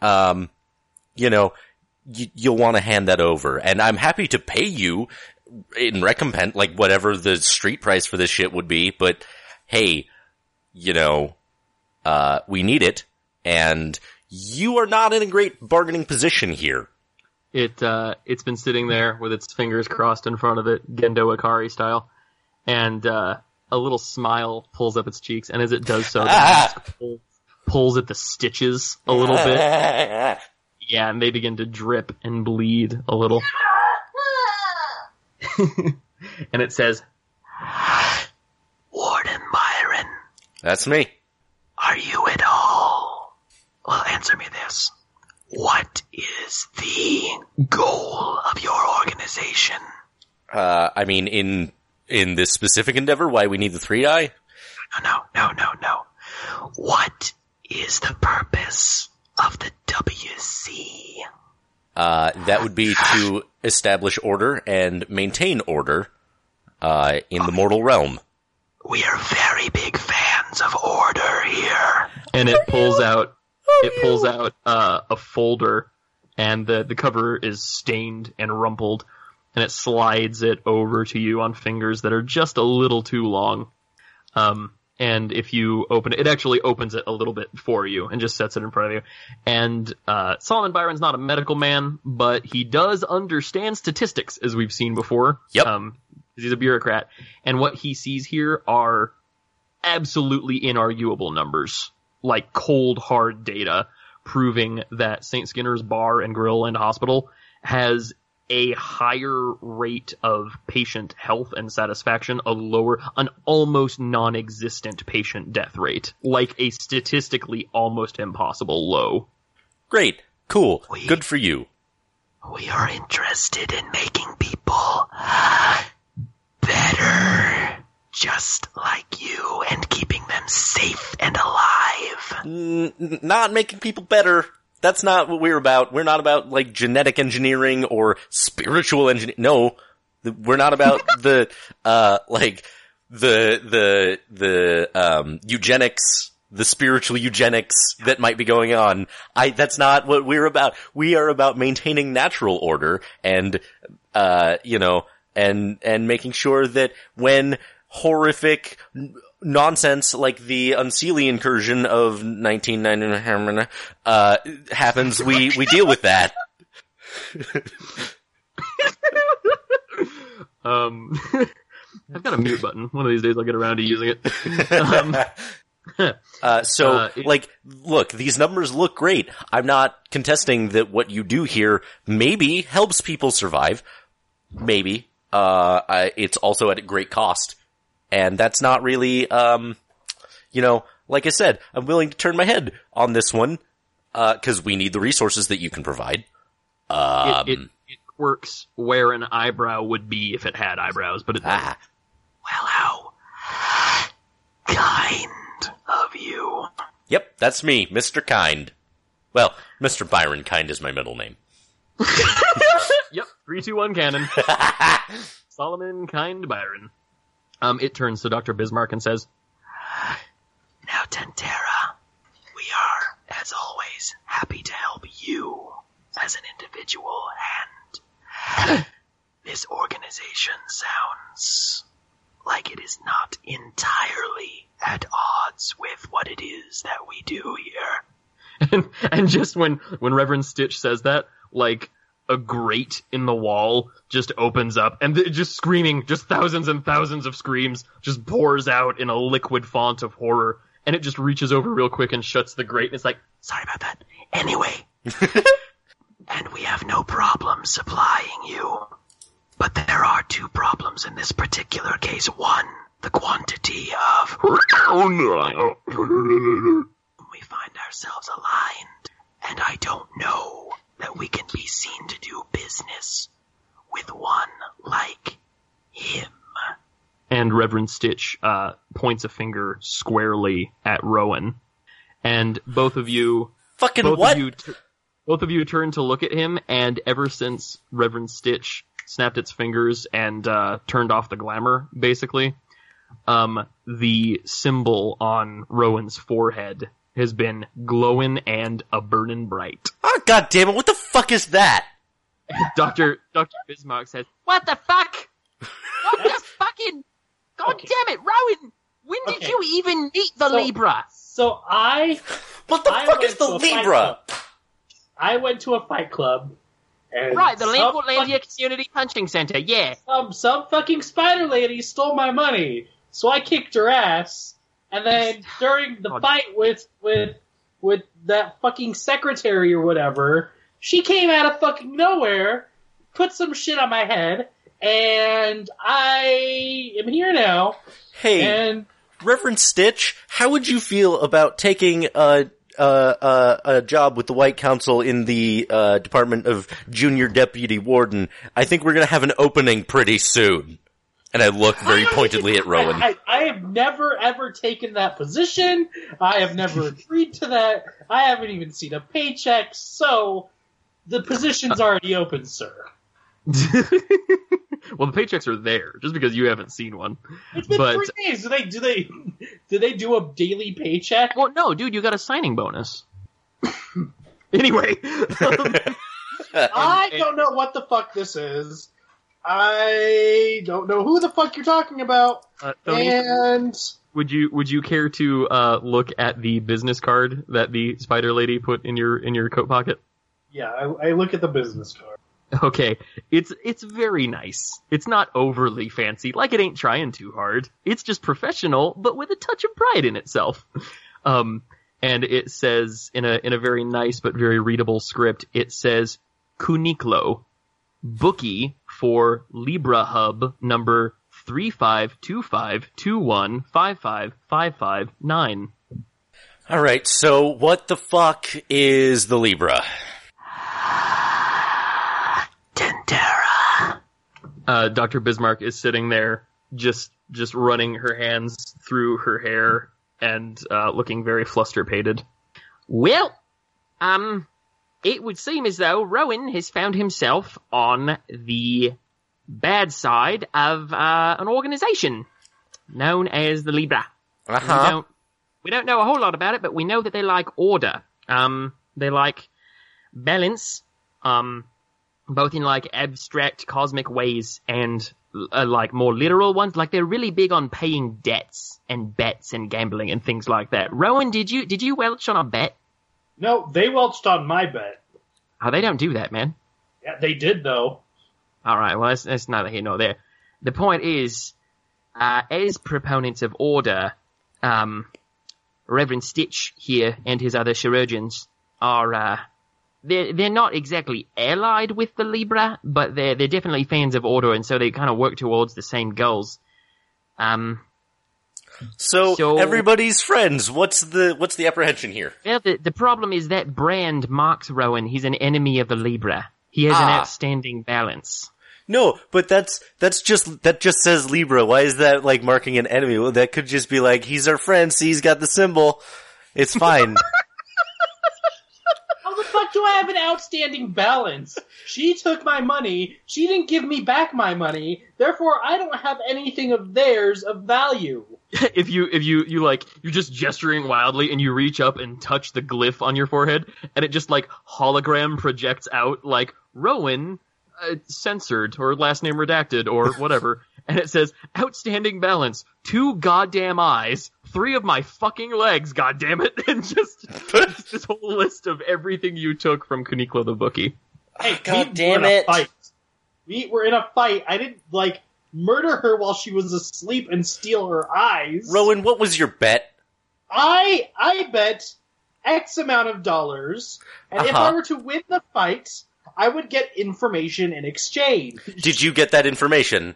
um, you know, y- you'll want to hand that over. And I'm happy to pay you in recompense, like whatever the street price for this shit would be, but hey, you know, uh, we need it, and you are not in a great bargaining position here. It uh, it's been sitting there with its fingers crossed in front of it, Gendo Ikari style, and uh, a little smile pulls up its cheeks, and as it does so, the mask pulls, pulls at the stitches a little bit. Yeah, and they begin to drip and bleed a little. and it says, Warden Byron, That's me. are you at all? Well, answer me this. What is the goal of your organization? Uh, I mean, in, in this specific endeavor, why we need the three eye? No, no, no, no, no. What is the purpose of the WC? Uh, that would be to establish order and maintain order, uh, in the mortal realm. We are very big fans of order here. And it pulls out it pulls out uh, a folder and the the cover is stained and rumpled and it slides it over to you on fingers that are just a little too long. Um and if you open it, it actually opens it a little bit for you and just sets it in front of you. And uh, Solomon Byron's not a medical man, but he does understand statistics, as we've seen before. Yep. Um, 'cause he's a bureaucrat, and what he sees here are absolutely inarguable numbers, like cold hard data proving that St. Skinner's Bar and Grill and Hospital has a higher rate of patient health and satisfaction, a lower, an almost non-existent patient death rate, like a statistically almost impossible low. Great. Cool. We- Good for you. We are interested in making people better, just like you, and keeping them safe and alive. N- not making people better. That's not what we're about. We're not about like genetic engineering or spiritual engineering. No, we're not about the uh like the the the um eugenics, the spiritual eugenics that might be going on. I that's not what we're about. We are about maintaining natural order and uh you know and and making sure that when horrific n- nonsense like the Unseelie incursion of 1999 uh happens we we deal with that Um, I've got a mute button. One of these days I'll get around to using it. Um, Uh, so, Uh, it- like, look, these numbers look great. I'm not contesting that what you do here maybe helps people survive. Maybe. Uh, I, it's also at a great cost. And that's not really, um, you know, like I said, I'm willing to turn my head on this one, uh, cause we need the resources that you can provide. Um, it, it, it quirks where an eyebrow would be if it had eyebrows, but it doesn't. ah, Well, how kind of you. yep, that's me, Mr. Kind. Well, Mr. Byron Kind is my middle name. Yep, three, two, one, cannon. Solomon Kind Byron. Um, it turns to Dr. Bismarck and says, Now, Tentera, we are, as always, happy to help you as an individual, and this organization sounds like it is not entirely at odds with what it is that we do here. And, and just when, when Reverend Stitch says that, like, a grate in the wall just opens up and th- just screaming, just thousands and thousands of screams just pours out in a liquid font of horror. And it just reaches over real quick and shuts the grate and it's like, sorry about that. Anyway. and we have no problem supplying you. But there are two problems in this particular case. One, the quantity of. we find ourselves aligned, and I don't know that we can be seen to do business with one like him. And Reverend Stitch uh, points a finger squarely at Rowan, and both of you, Fucking both what? of you, t- both of you turn to look at him, and ever since Reverend Stitch snapped its fingers and uh, turned off the glamour, basically, um, the symbol on Rowan's forehead has been glowing and a burning bright. Ah, oh god damn it! What the fuck is that? Doctor Doctor Bismarck says, "What the fuck? What the fucking? God Okay. damn it, Rowan! When did Okay. you even meet the So- Libra?" So I What the I fuck is the to a fight Libra? I went to a fight club. And Right, the some Lakewoodlandia Community Punching Center. Yeah. some some fucking spider lady stole my money, so I kicked her ass. And then during the fight with with with that fucking secretary or whatever, she came out of fucking nowhere, put some shit on my head, and I am here now. Hey, And Reverend Stitch, how would you feel about taking a a, a, a job with the White Council in the uh, Department of Junior Deputy Warden? I think we're gonna have an opening pretty soon. And I look very pointedly at Rowan. I, I have never ever taken that position. I have never agreed to that. I haven't even seen a paycheck, so the position's already open, sir. well, the paychecks are there just because you haven't seen one. It's been But- three days. Do they do they do they do a daily paycheck? Well, no, dude, you got a signing bonus. anyway, um, I don't know what the fuck this is. I don't know who the fuck you're talking about. uh, Tony, And would you would you care to uh, look at the business card that the spider lady put in your in your coat pocket? yeah, I, I look at the business card. Okay, it's it's very nice. It's not overly fancy, like it ain't trying too hard. It's just professional, but with a touch of pride in itself. Um, and it says in a in a very nice but very readable script, it says Kuniklo, bookie for Libra Hub number three five two five two one five five five five nine. Alright, so what the fuck is the Libra? Tentera. Uh, Dr. Bismarck is sitting there, just just running her hands through her hair and uh, looking very fluster-pated. Well, um, it would seem as though Rowan has found himself on the bad side of uh, an organization known as the Libra. Uh We don't we don't know a whole lot about it, but we know that they like order. Um, they like balance. Um, both in like abstract cosmic ways and uh, like more literal ones. Like they're really big on paying debts and bets and gambling and things like that. Rowan, did you did you welch on a bet? No, they welched on my bet. Oh, they don't do that, man. Yeah, they did though. All right, well, that's, that's neither here nor there. The point is, uh, as proponents of order, um, Reverend Stitch here and his other chirurgeons are, uh, they're, they're not exactly allied with the Libra, but they're, they're definitely fans of order, and so they kind of work towards the same goals. Um, So, So- everybody's friends. What's the what's the apprehension here? well, the, the problem is that Brand marks Rowan. He's an enemy of the Libra. He has an Ah. outstanding balance. No, but that's that's just that just says Libra. Why is that like marking an enemy? Well, that could just be like he's our friend. See, he's got the symbol. It's fine. The fuck do I have an outstanding balance? She took my money. She didn't give me back my money. Therefore, I don't have anything of theirs of value. if you if you you like you're just gesturing wildly and you reach up and touch the glyph on your forehead and it just like hologram projects out like Rowan uh, censored or last name redacted or whatever and it says outstanding balance, two goddamn eyes, three of my fucking legs, goddamn it, and just this whole list of everything you took from Kunikla the bookie. Hey, God we were in a it. Fight. We were in a fight. I didn't like murder her while she was asleep and steal her eyes. Rowan, what was your bet? I I bet X amount of dollars, and if Uh-huh. I were to win the fight, I would get information in exchange. Did you get that information?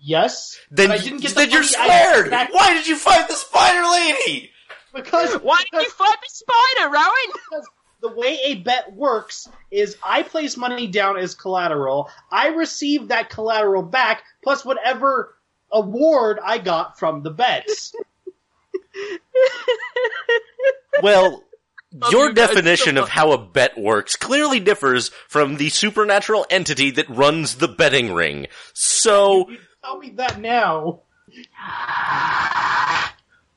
Yes, Then, but I didn't get then the you're money I squared! back- Why did you fight the spider lady? because Why did you fight the spider, Rowan? Because the way a bet works is I place money down as collateral. I receive that collateral back plus whatever award I got from the bets. Well, your you definition so of how a bet works clearly differs from the supernatural entity that runs the betting ring. So, You tell me that now.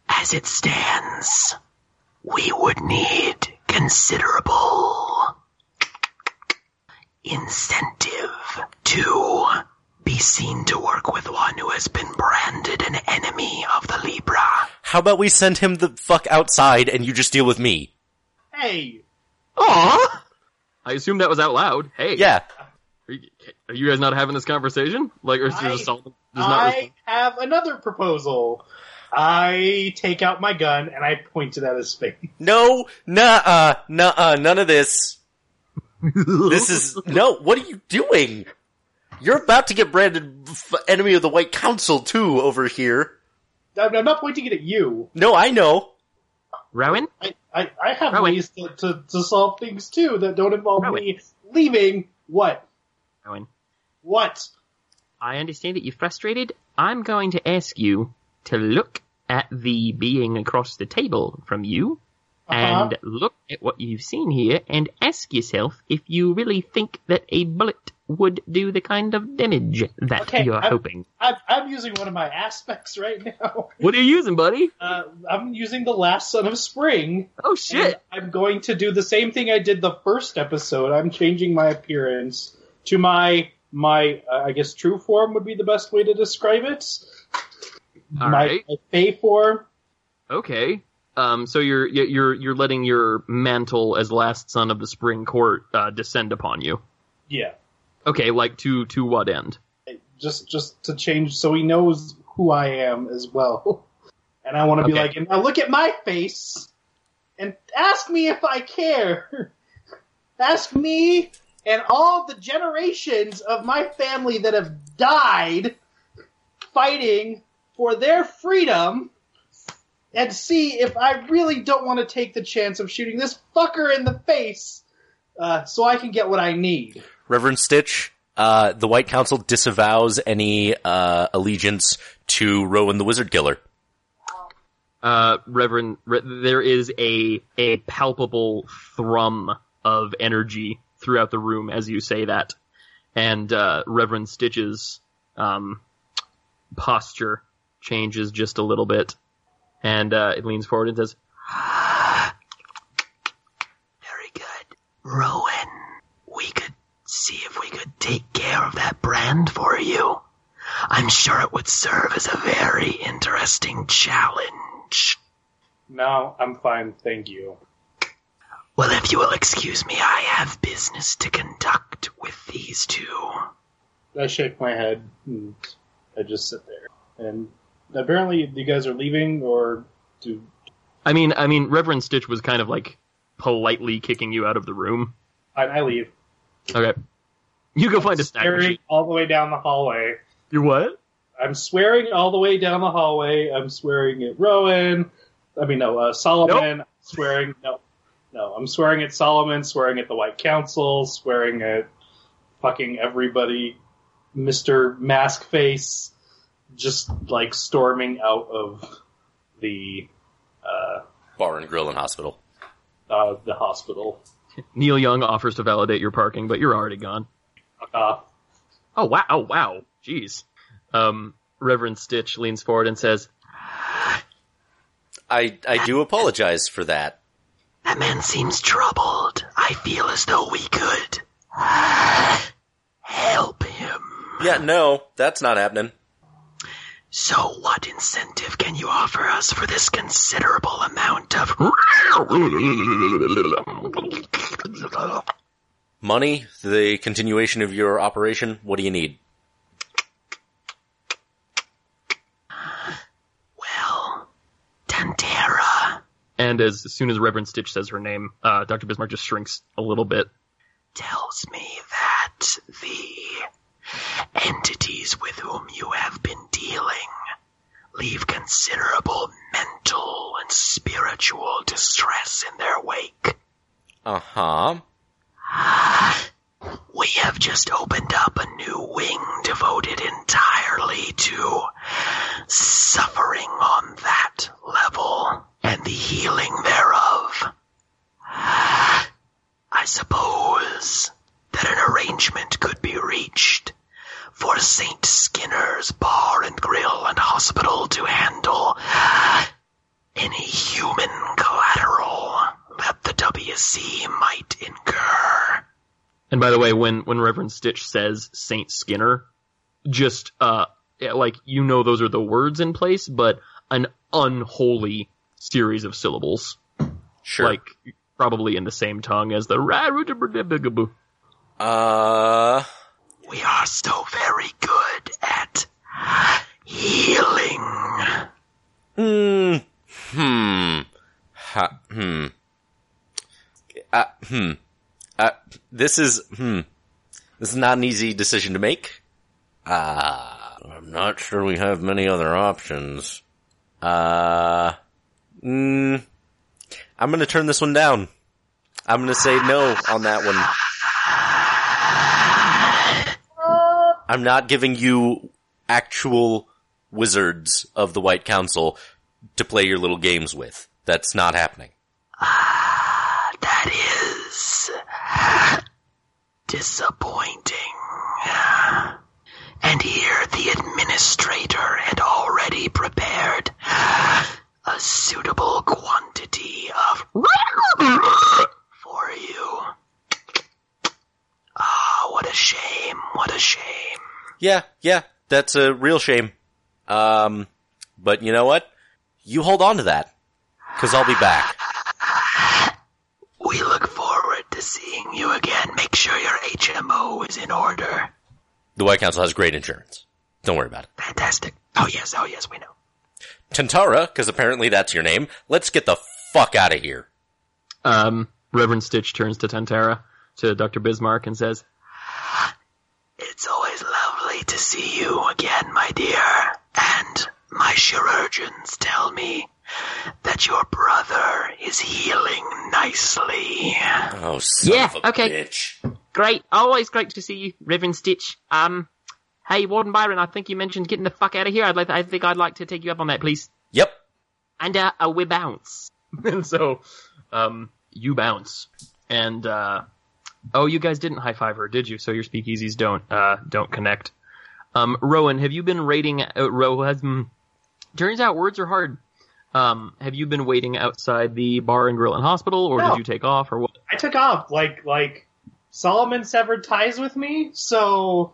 As it stands, we would need considerable incentive to be seen to work with one who has been branded an enemy of the Libra. how about we send him the fuck outside and you just deal with me? Hey, Aw! I assume that was out loud. Hey. Yeah. Are you, are you guys not having this conversation? Like, or is I- just Solomon does not? I have another proposal. I take out my gun and I point it at his face. No, nah, uh, nah, uh, none of this. This is, no, what are you doing? You're about to get branded f- enemy of the White Council too over here. I'm I'm not pointing it at you. No, I know. Rowan? I, I, I have Rowan. ways to, to, to solve things too that don't involve Rowan. me leaving. What? Rowan. What? I understand that you're frustrated. I'm going to ask you to look at the being across the table from you Uh-huh. and look at what you've seen here and ask yourself if you really think that a bullet would do the kind of damage that Okay, you're I'm- hoping. I'm, I'm using one of my aspects right now. What are you using, buddy? Uh, I'm using the last son of spring. Oh shit! I'm going to do the same thing I did the first episode. I'm changing my appearance to my my uh, I guess true form would be the best way to describe it. All my, right. my fey form. Okay. Um, so you're you're you're letting your mantle as last son of the spring court uh, descend upon you. Yeah. Okay, like to to what end? Just just to change so he knows who I am as well. And I want to be like, and now look at my face and ask me if I care. ask me and all the generations of my family that have died fighting for their freedom and see if I really don't want to take the chance of shooting this fucker in the face uh, so I can get what I need. Reverend Stitch, uh, the White Council disavows any, uh, allegiance to Rowan the Wizard Killer. Uh, Reverend, re- there is a a palpable thrum of energy throughout the room as you say that, and uh, Reverend Stitch's um, posture changes just a little bit, and uh, it leans forward and says, Very good. Rowan, we could see if we could take care of that brand for you. I'm sure it would serve as a very interesting challenge. No, I'm fine, thank you. Well, if you will excuse me, I have business to conduct with these two. I shake my head and I just sit there. And apparently, you guys are leaving, or do "I mean, I mean, Reverend Stitch was kind of like politely kicking you out of the room." I, I leave? Okay, you go find a snack Swearing machine. all the way down the hallway. You what? I'm swearing all the way down the hallway. I'm swearing at Rowan. I mean, no, uh, Solomon. Swearing, no, no. I'm swearing at Solomon. Swearing at the White Council. Swearing at fucking everybody. Mister Mask Face. Just like storming out of the uh, Bar and Grill and Hospital. uh, the hospital. Neil Young offers to validate your parking, but you're already gone. Uh, Oh wow! Oh wow! Jeez. Um, Reverend Stitch leans forward and says, I, I do apologize for that. That man seems troubled. I feel as though we could help him. Yeah, no, that's not happening. So, what incentive can you offer us for this considerable amount of. Money, the continuation of your operation, what do you need? Well, Tantera And as, as soon as Reverend Stitch says her name, uh, Dr. Bismarck just shrinks a little bit. tells me that the entities with whom you have been dealing leave considerable mental and spiritual distress in their wake. Uh-huh. We have just opened up a new wing devoted entirely to suffering on that level and the healing thereof. I suppose that an arrangement could be reached for St. Skinner's Bar and Grill and Hospital to handle any human collateral that the WC might incur. And by the way, when, when Reverend Stitch says Saint Skinner, just, uh, like, you know those are the words in place, but an unholy series of syllables. Sure. Like, probably in the same tongue as the ra-ru-da-bra-da-bra-boo. uh, We are so very good at healing. hmm, hmm, ha, hmm, uh, hmm, uh, this is, hmm, this is not an easy decision to make. Uh, I'm not sure we have many other options. Uh, mm, I'm gonna turn this one down. I'm gonna say no on that one. I'm not giving you actual wizards of the White Council to play your little games with. That's not happening. That is disappointing. And here the administrator had already prepared a suitable quantity of for you. Ah, what a shame, what a shame. Yeah, yeah, that's a real shame. Um, but you know what? You hold on to that. Cause I'll be back. We look forward to you again. Make sure your HMO is in order. The White Council has great insurance. Don't worry about it. Fantastic. Oh yes, oh yes, we know. Tantara, cause apparently that's your name, let's get the fuck out of here. Um, Reverend Stitch turns to Tantara, to Dr. Bismarck, and says, It's always lovely to see you again, my dear. And my chirurgeons tell me that your brother is healing nicely. Oh, son Yeah, of a okay. bitch. Great. Always great to see you, Reverend Stitch. Um, hey, Warden Byron, I think you mentioned getting the fuck out of here. I'd like, I think I'd like to take you up on that, please. Yep. And, uh, a we bounce. and so, um, you bounce. And, uh, oh, you guys didn't high five her, did you? So your speakeasies don't, uh, don't connect. Um, Rowan, have you been rating, uh, Ro has, mm, turns out words are hard. Um, have you been waiting outside the bar and grill and hospital, or No. did you take off, or what? I took off. Like like Solomon severed ties with me, so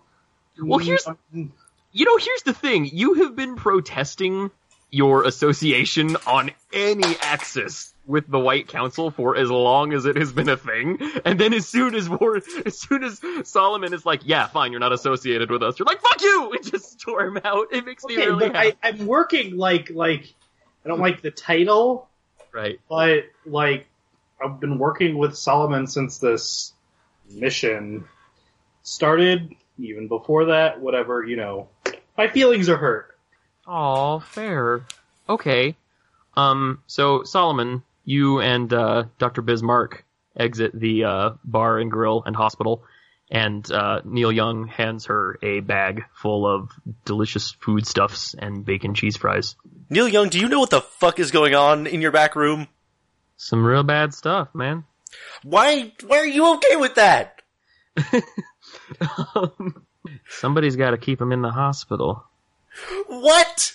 Well, here's- Mm, You know, here's the thing. You have been protesting your association on any axis with the White Council for as long as it has been a thing. And then as soon as War, as soon as Solomon is like, yeah, fine, you're not associated with us, you're like, fuck you! And just storm out. It makes me really but happy. I, I'm working like like I don't like the title, Right. but like I've been working with Solomon since this mission started. Even before that, whatever you know, my feelings are hurt. Aw, fair. Okay. Um, so Solomon, you and, uh, Dr. Bismarck exit the, uh, bar and grill and hospital, and, uh, Neil Young hands her a bag full of delicious foodstuffs and bacon cheese fries. Neil Young, do you know what the fuck is going on in your back room? Some real bad stuff, man. Why, why are you okay with that? Somebody's gotta keep him in the hospital. What?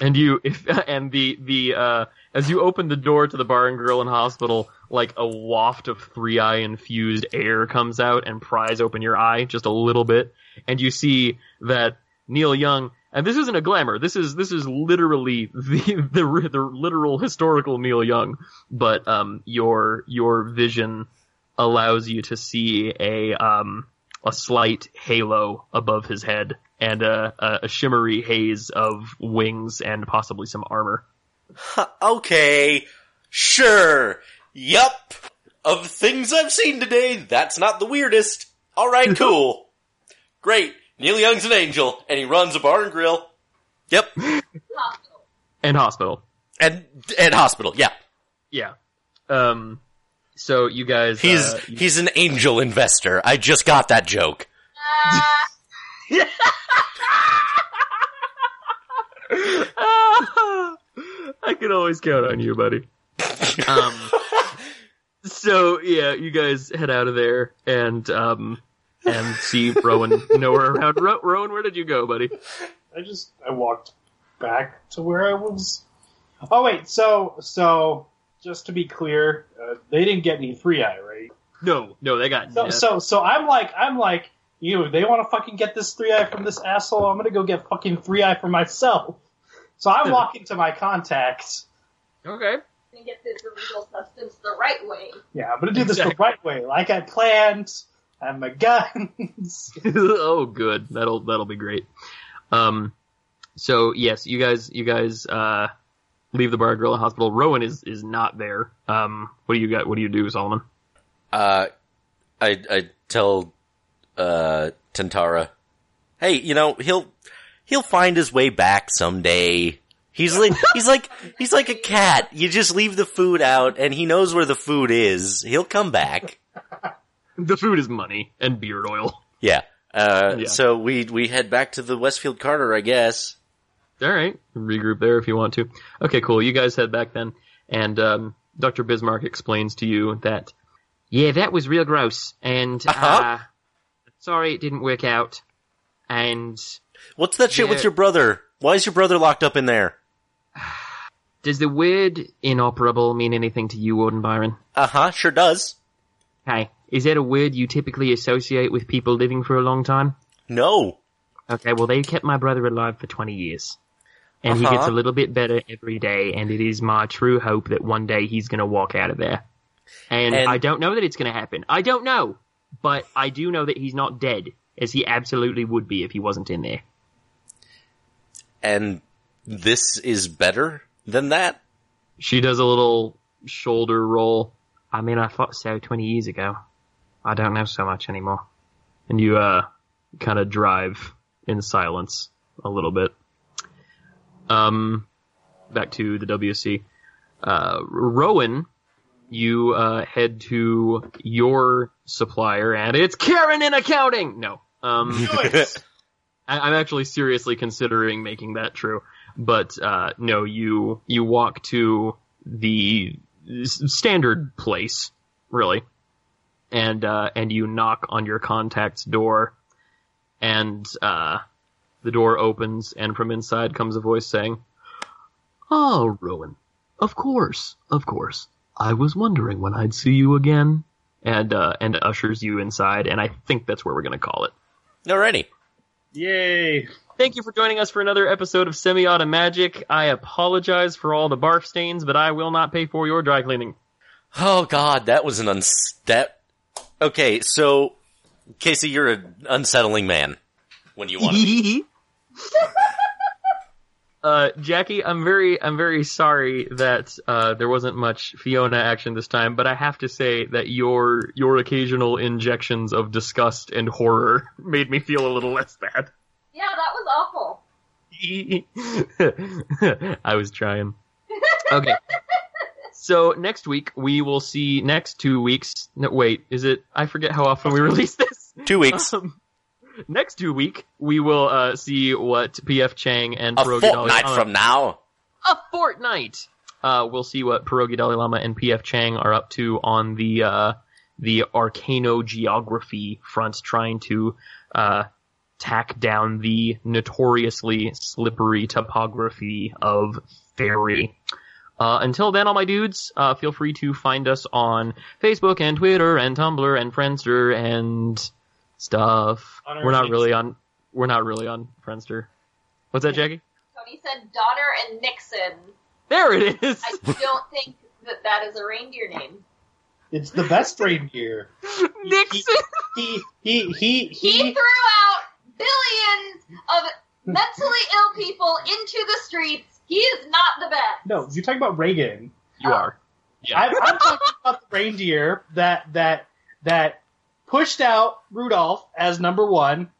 And you, if, and the, the, uh, as you open the door to the bar and grill and hospital, like a waft of three eye infused air comes out and pries open your eye just a little bit. And you see that Neil Young, and this isn't a glamour. This is this is literally the the, the literal historical Neil Young. But um, your your vision allows you to see a um a slight halo above his head and a, a, a shimmery haze of wings and possibly some armor. okay, sure, yup. Of things I've seen today, that's not the weirdest. Alright, cool. Great. Neil Young's an angel, and he runs a bar and grill. Yep. Hospital. And hospital. And, and hospital, yeah. Yeah. Um. So you guys. He's, uh, he's an angel investor. I just got that joke. I can always count on you, buddy. Um, so yeah, you guys head out of there and um and see Rowan nowhere around. Ro- Rowan, where did you go, buddy? I just I walked back to where I was. Oh wait, so so just to be clear, uh, they didn't get me three eye, right? No, no, they got So so so I'm like I'm like you. They want to fucking get this three eye from this asshole. I'm gonna go get fucking three eye for myself. So I'm walking to my contacts. okay. And get this illegal substance the right way. Yeah, I'm gonna do this the right way, like I planned. I have my guns. oh, good. That'll that'll be great. Um, so yes, you guys, you guys, uh, leave the bar grill hospital. Rowan is is not there. Um, what do you got? What do you do, Solomon? Uh, I, I tell, uh, Tantara, hey, you know, he'll, he'll find his way back someday. He's like, he's like, he's like a cat. You just leave the food out and he knows where the food is. He'll come back. The food is money and beard oil. Yeah. Uh, Yeah. so we, we head back to the Westfield Carter, I guess. All right, regroup there if you want to. Okay, cool. You guys head back then, and um, Dr. Bismarck explains to you that Yeah, that was real gross. And, Uh-huh. uh, sorry it didn't work out. And What's that shit with your brother? Why is your brother locked up in there? does the word inoperable mean anything to you, Warden Byron? Uh huh, sure does. Hey, is that a word you typically associate with people living for a long time? No. Okay, well, they kept my brother alive for 20 years. And he Uh-huh. gets a little bit better every day, and it is my true hope that one day he's gonna walk out of there. And, And- I don't know that it's gonna happen. I don't know. But I do know that he's not dead, as he absolutely would be if he wasn't in there. And this is better than that? she does a little shoulder roll, I mean, I thought so 20 years ago. I don't know so much anymore. and you uh, kind of drive in silence a little bit. Um, back to the WC. Uh, Rowan, you uh, head to your supplier, and it's Karen in accounting. No, um, I- I'm actually seriously considering making that true. But uh, no, you you walk to the s- standard place, really, and uh, and you knock on your contact's door, and uh, the door opens, and from inside comes a voice saying, "Oh, Rowan, of course, of course. I was wondering when I'd see you again." And uh, and ushers you inside, and I think that's where we're gonna call it. Alrighty. Yay! Thank you for joining us for another episode of Semi-Auto Magic. I apologize for all the barf stains, but I will not pay for your dry cleaning. Oh god, that was an uns- that. Okay, so Casey, you're an unsettling man when you want to. be. Uh, Jackie, I'm very, I'm very sorry that uh, there wasn't much Fiona action this time, but I have to say that your your occasional injections of disgust and horror made me feel a little less bad. Yeah, that was awful. I was trying. Okay. So next week we will see next two weeks. No, wait, is it? I forget how often we release this. Two weeks, Um, next two week we will uh, see what PF Chang and a Pierogi fortnight Dalai Lama- from now. a fortnight. Uh, we'll see what Pierogi Dalai Lama and PF Chang are up to on the uh, the arcanogeography front, trying to uh, tack down the notoriously slippery topography of Fairy. Uh, until then, all my dudes, uh, feel free to find us on Facebook and Twitter and Tumblr and Friendster and stuff. On We're not Insta. really on. we're not really on Friendster. What's that, Jackie? Tony said Donner and Nixon. There it is. I don't think that that is a reindeer name. It's the best reindeer. Nixon. He he he He he. threw out billions of mentally ill people into the streets. He is not the best. No, you're talking about Reagan. You oh. are. Yeah. I'm, I'm talking about the reindeer that that that pushed out Rudolph as number one,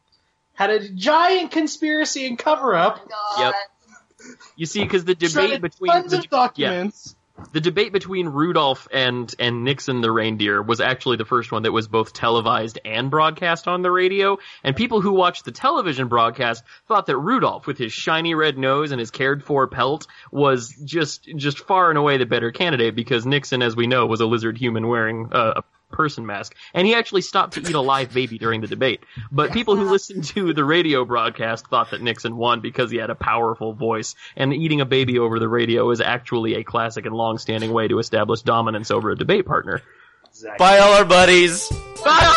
had a giant conspiracy and cover Oh up, my god. Yep. You see, because the debate between tons the, of documents. the debate between Rudolph and and Nixon the reindeer was actually the first one that was both televised and broadcast on the radio. And people who watched the television broadcast thought that Rudolph, with his shiny red nose and his cared for pelt, was just just far and away the better candidate because Nixon, as we know, was a lizard human wearing uh, a person mask, and he actually stopped to eat a live baby during the debate. But people who listened to the radio broadcast thought that Nixon won because he had a powerful voice, and eating a baby over the radio is actually a classic and long-standing way to establish dominance over a debate partner. Exactly. Bye, all our buddies. Bye,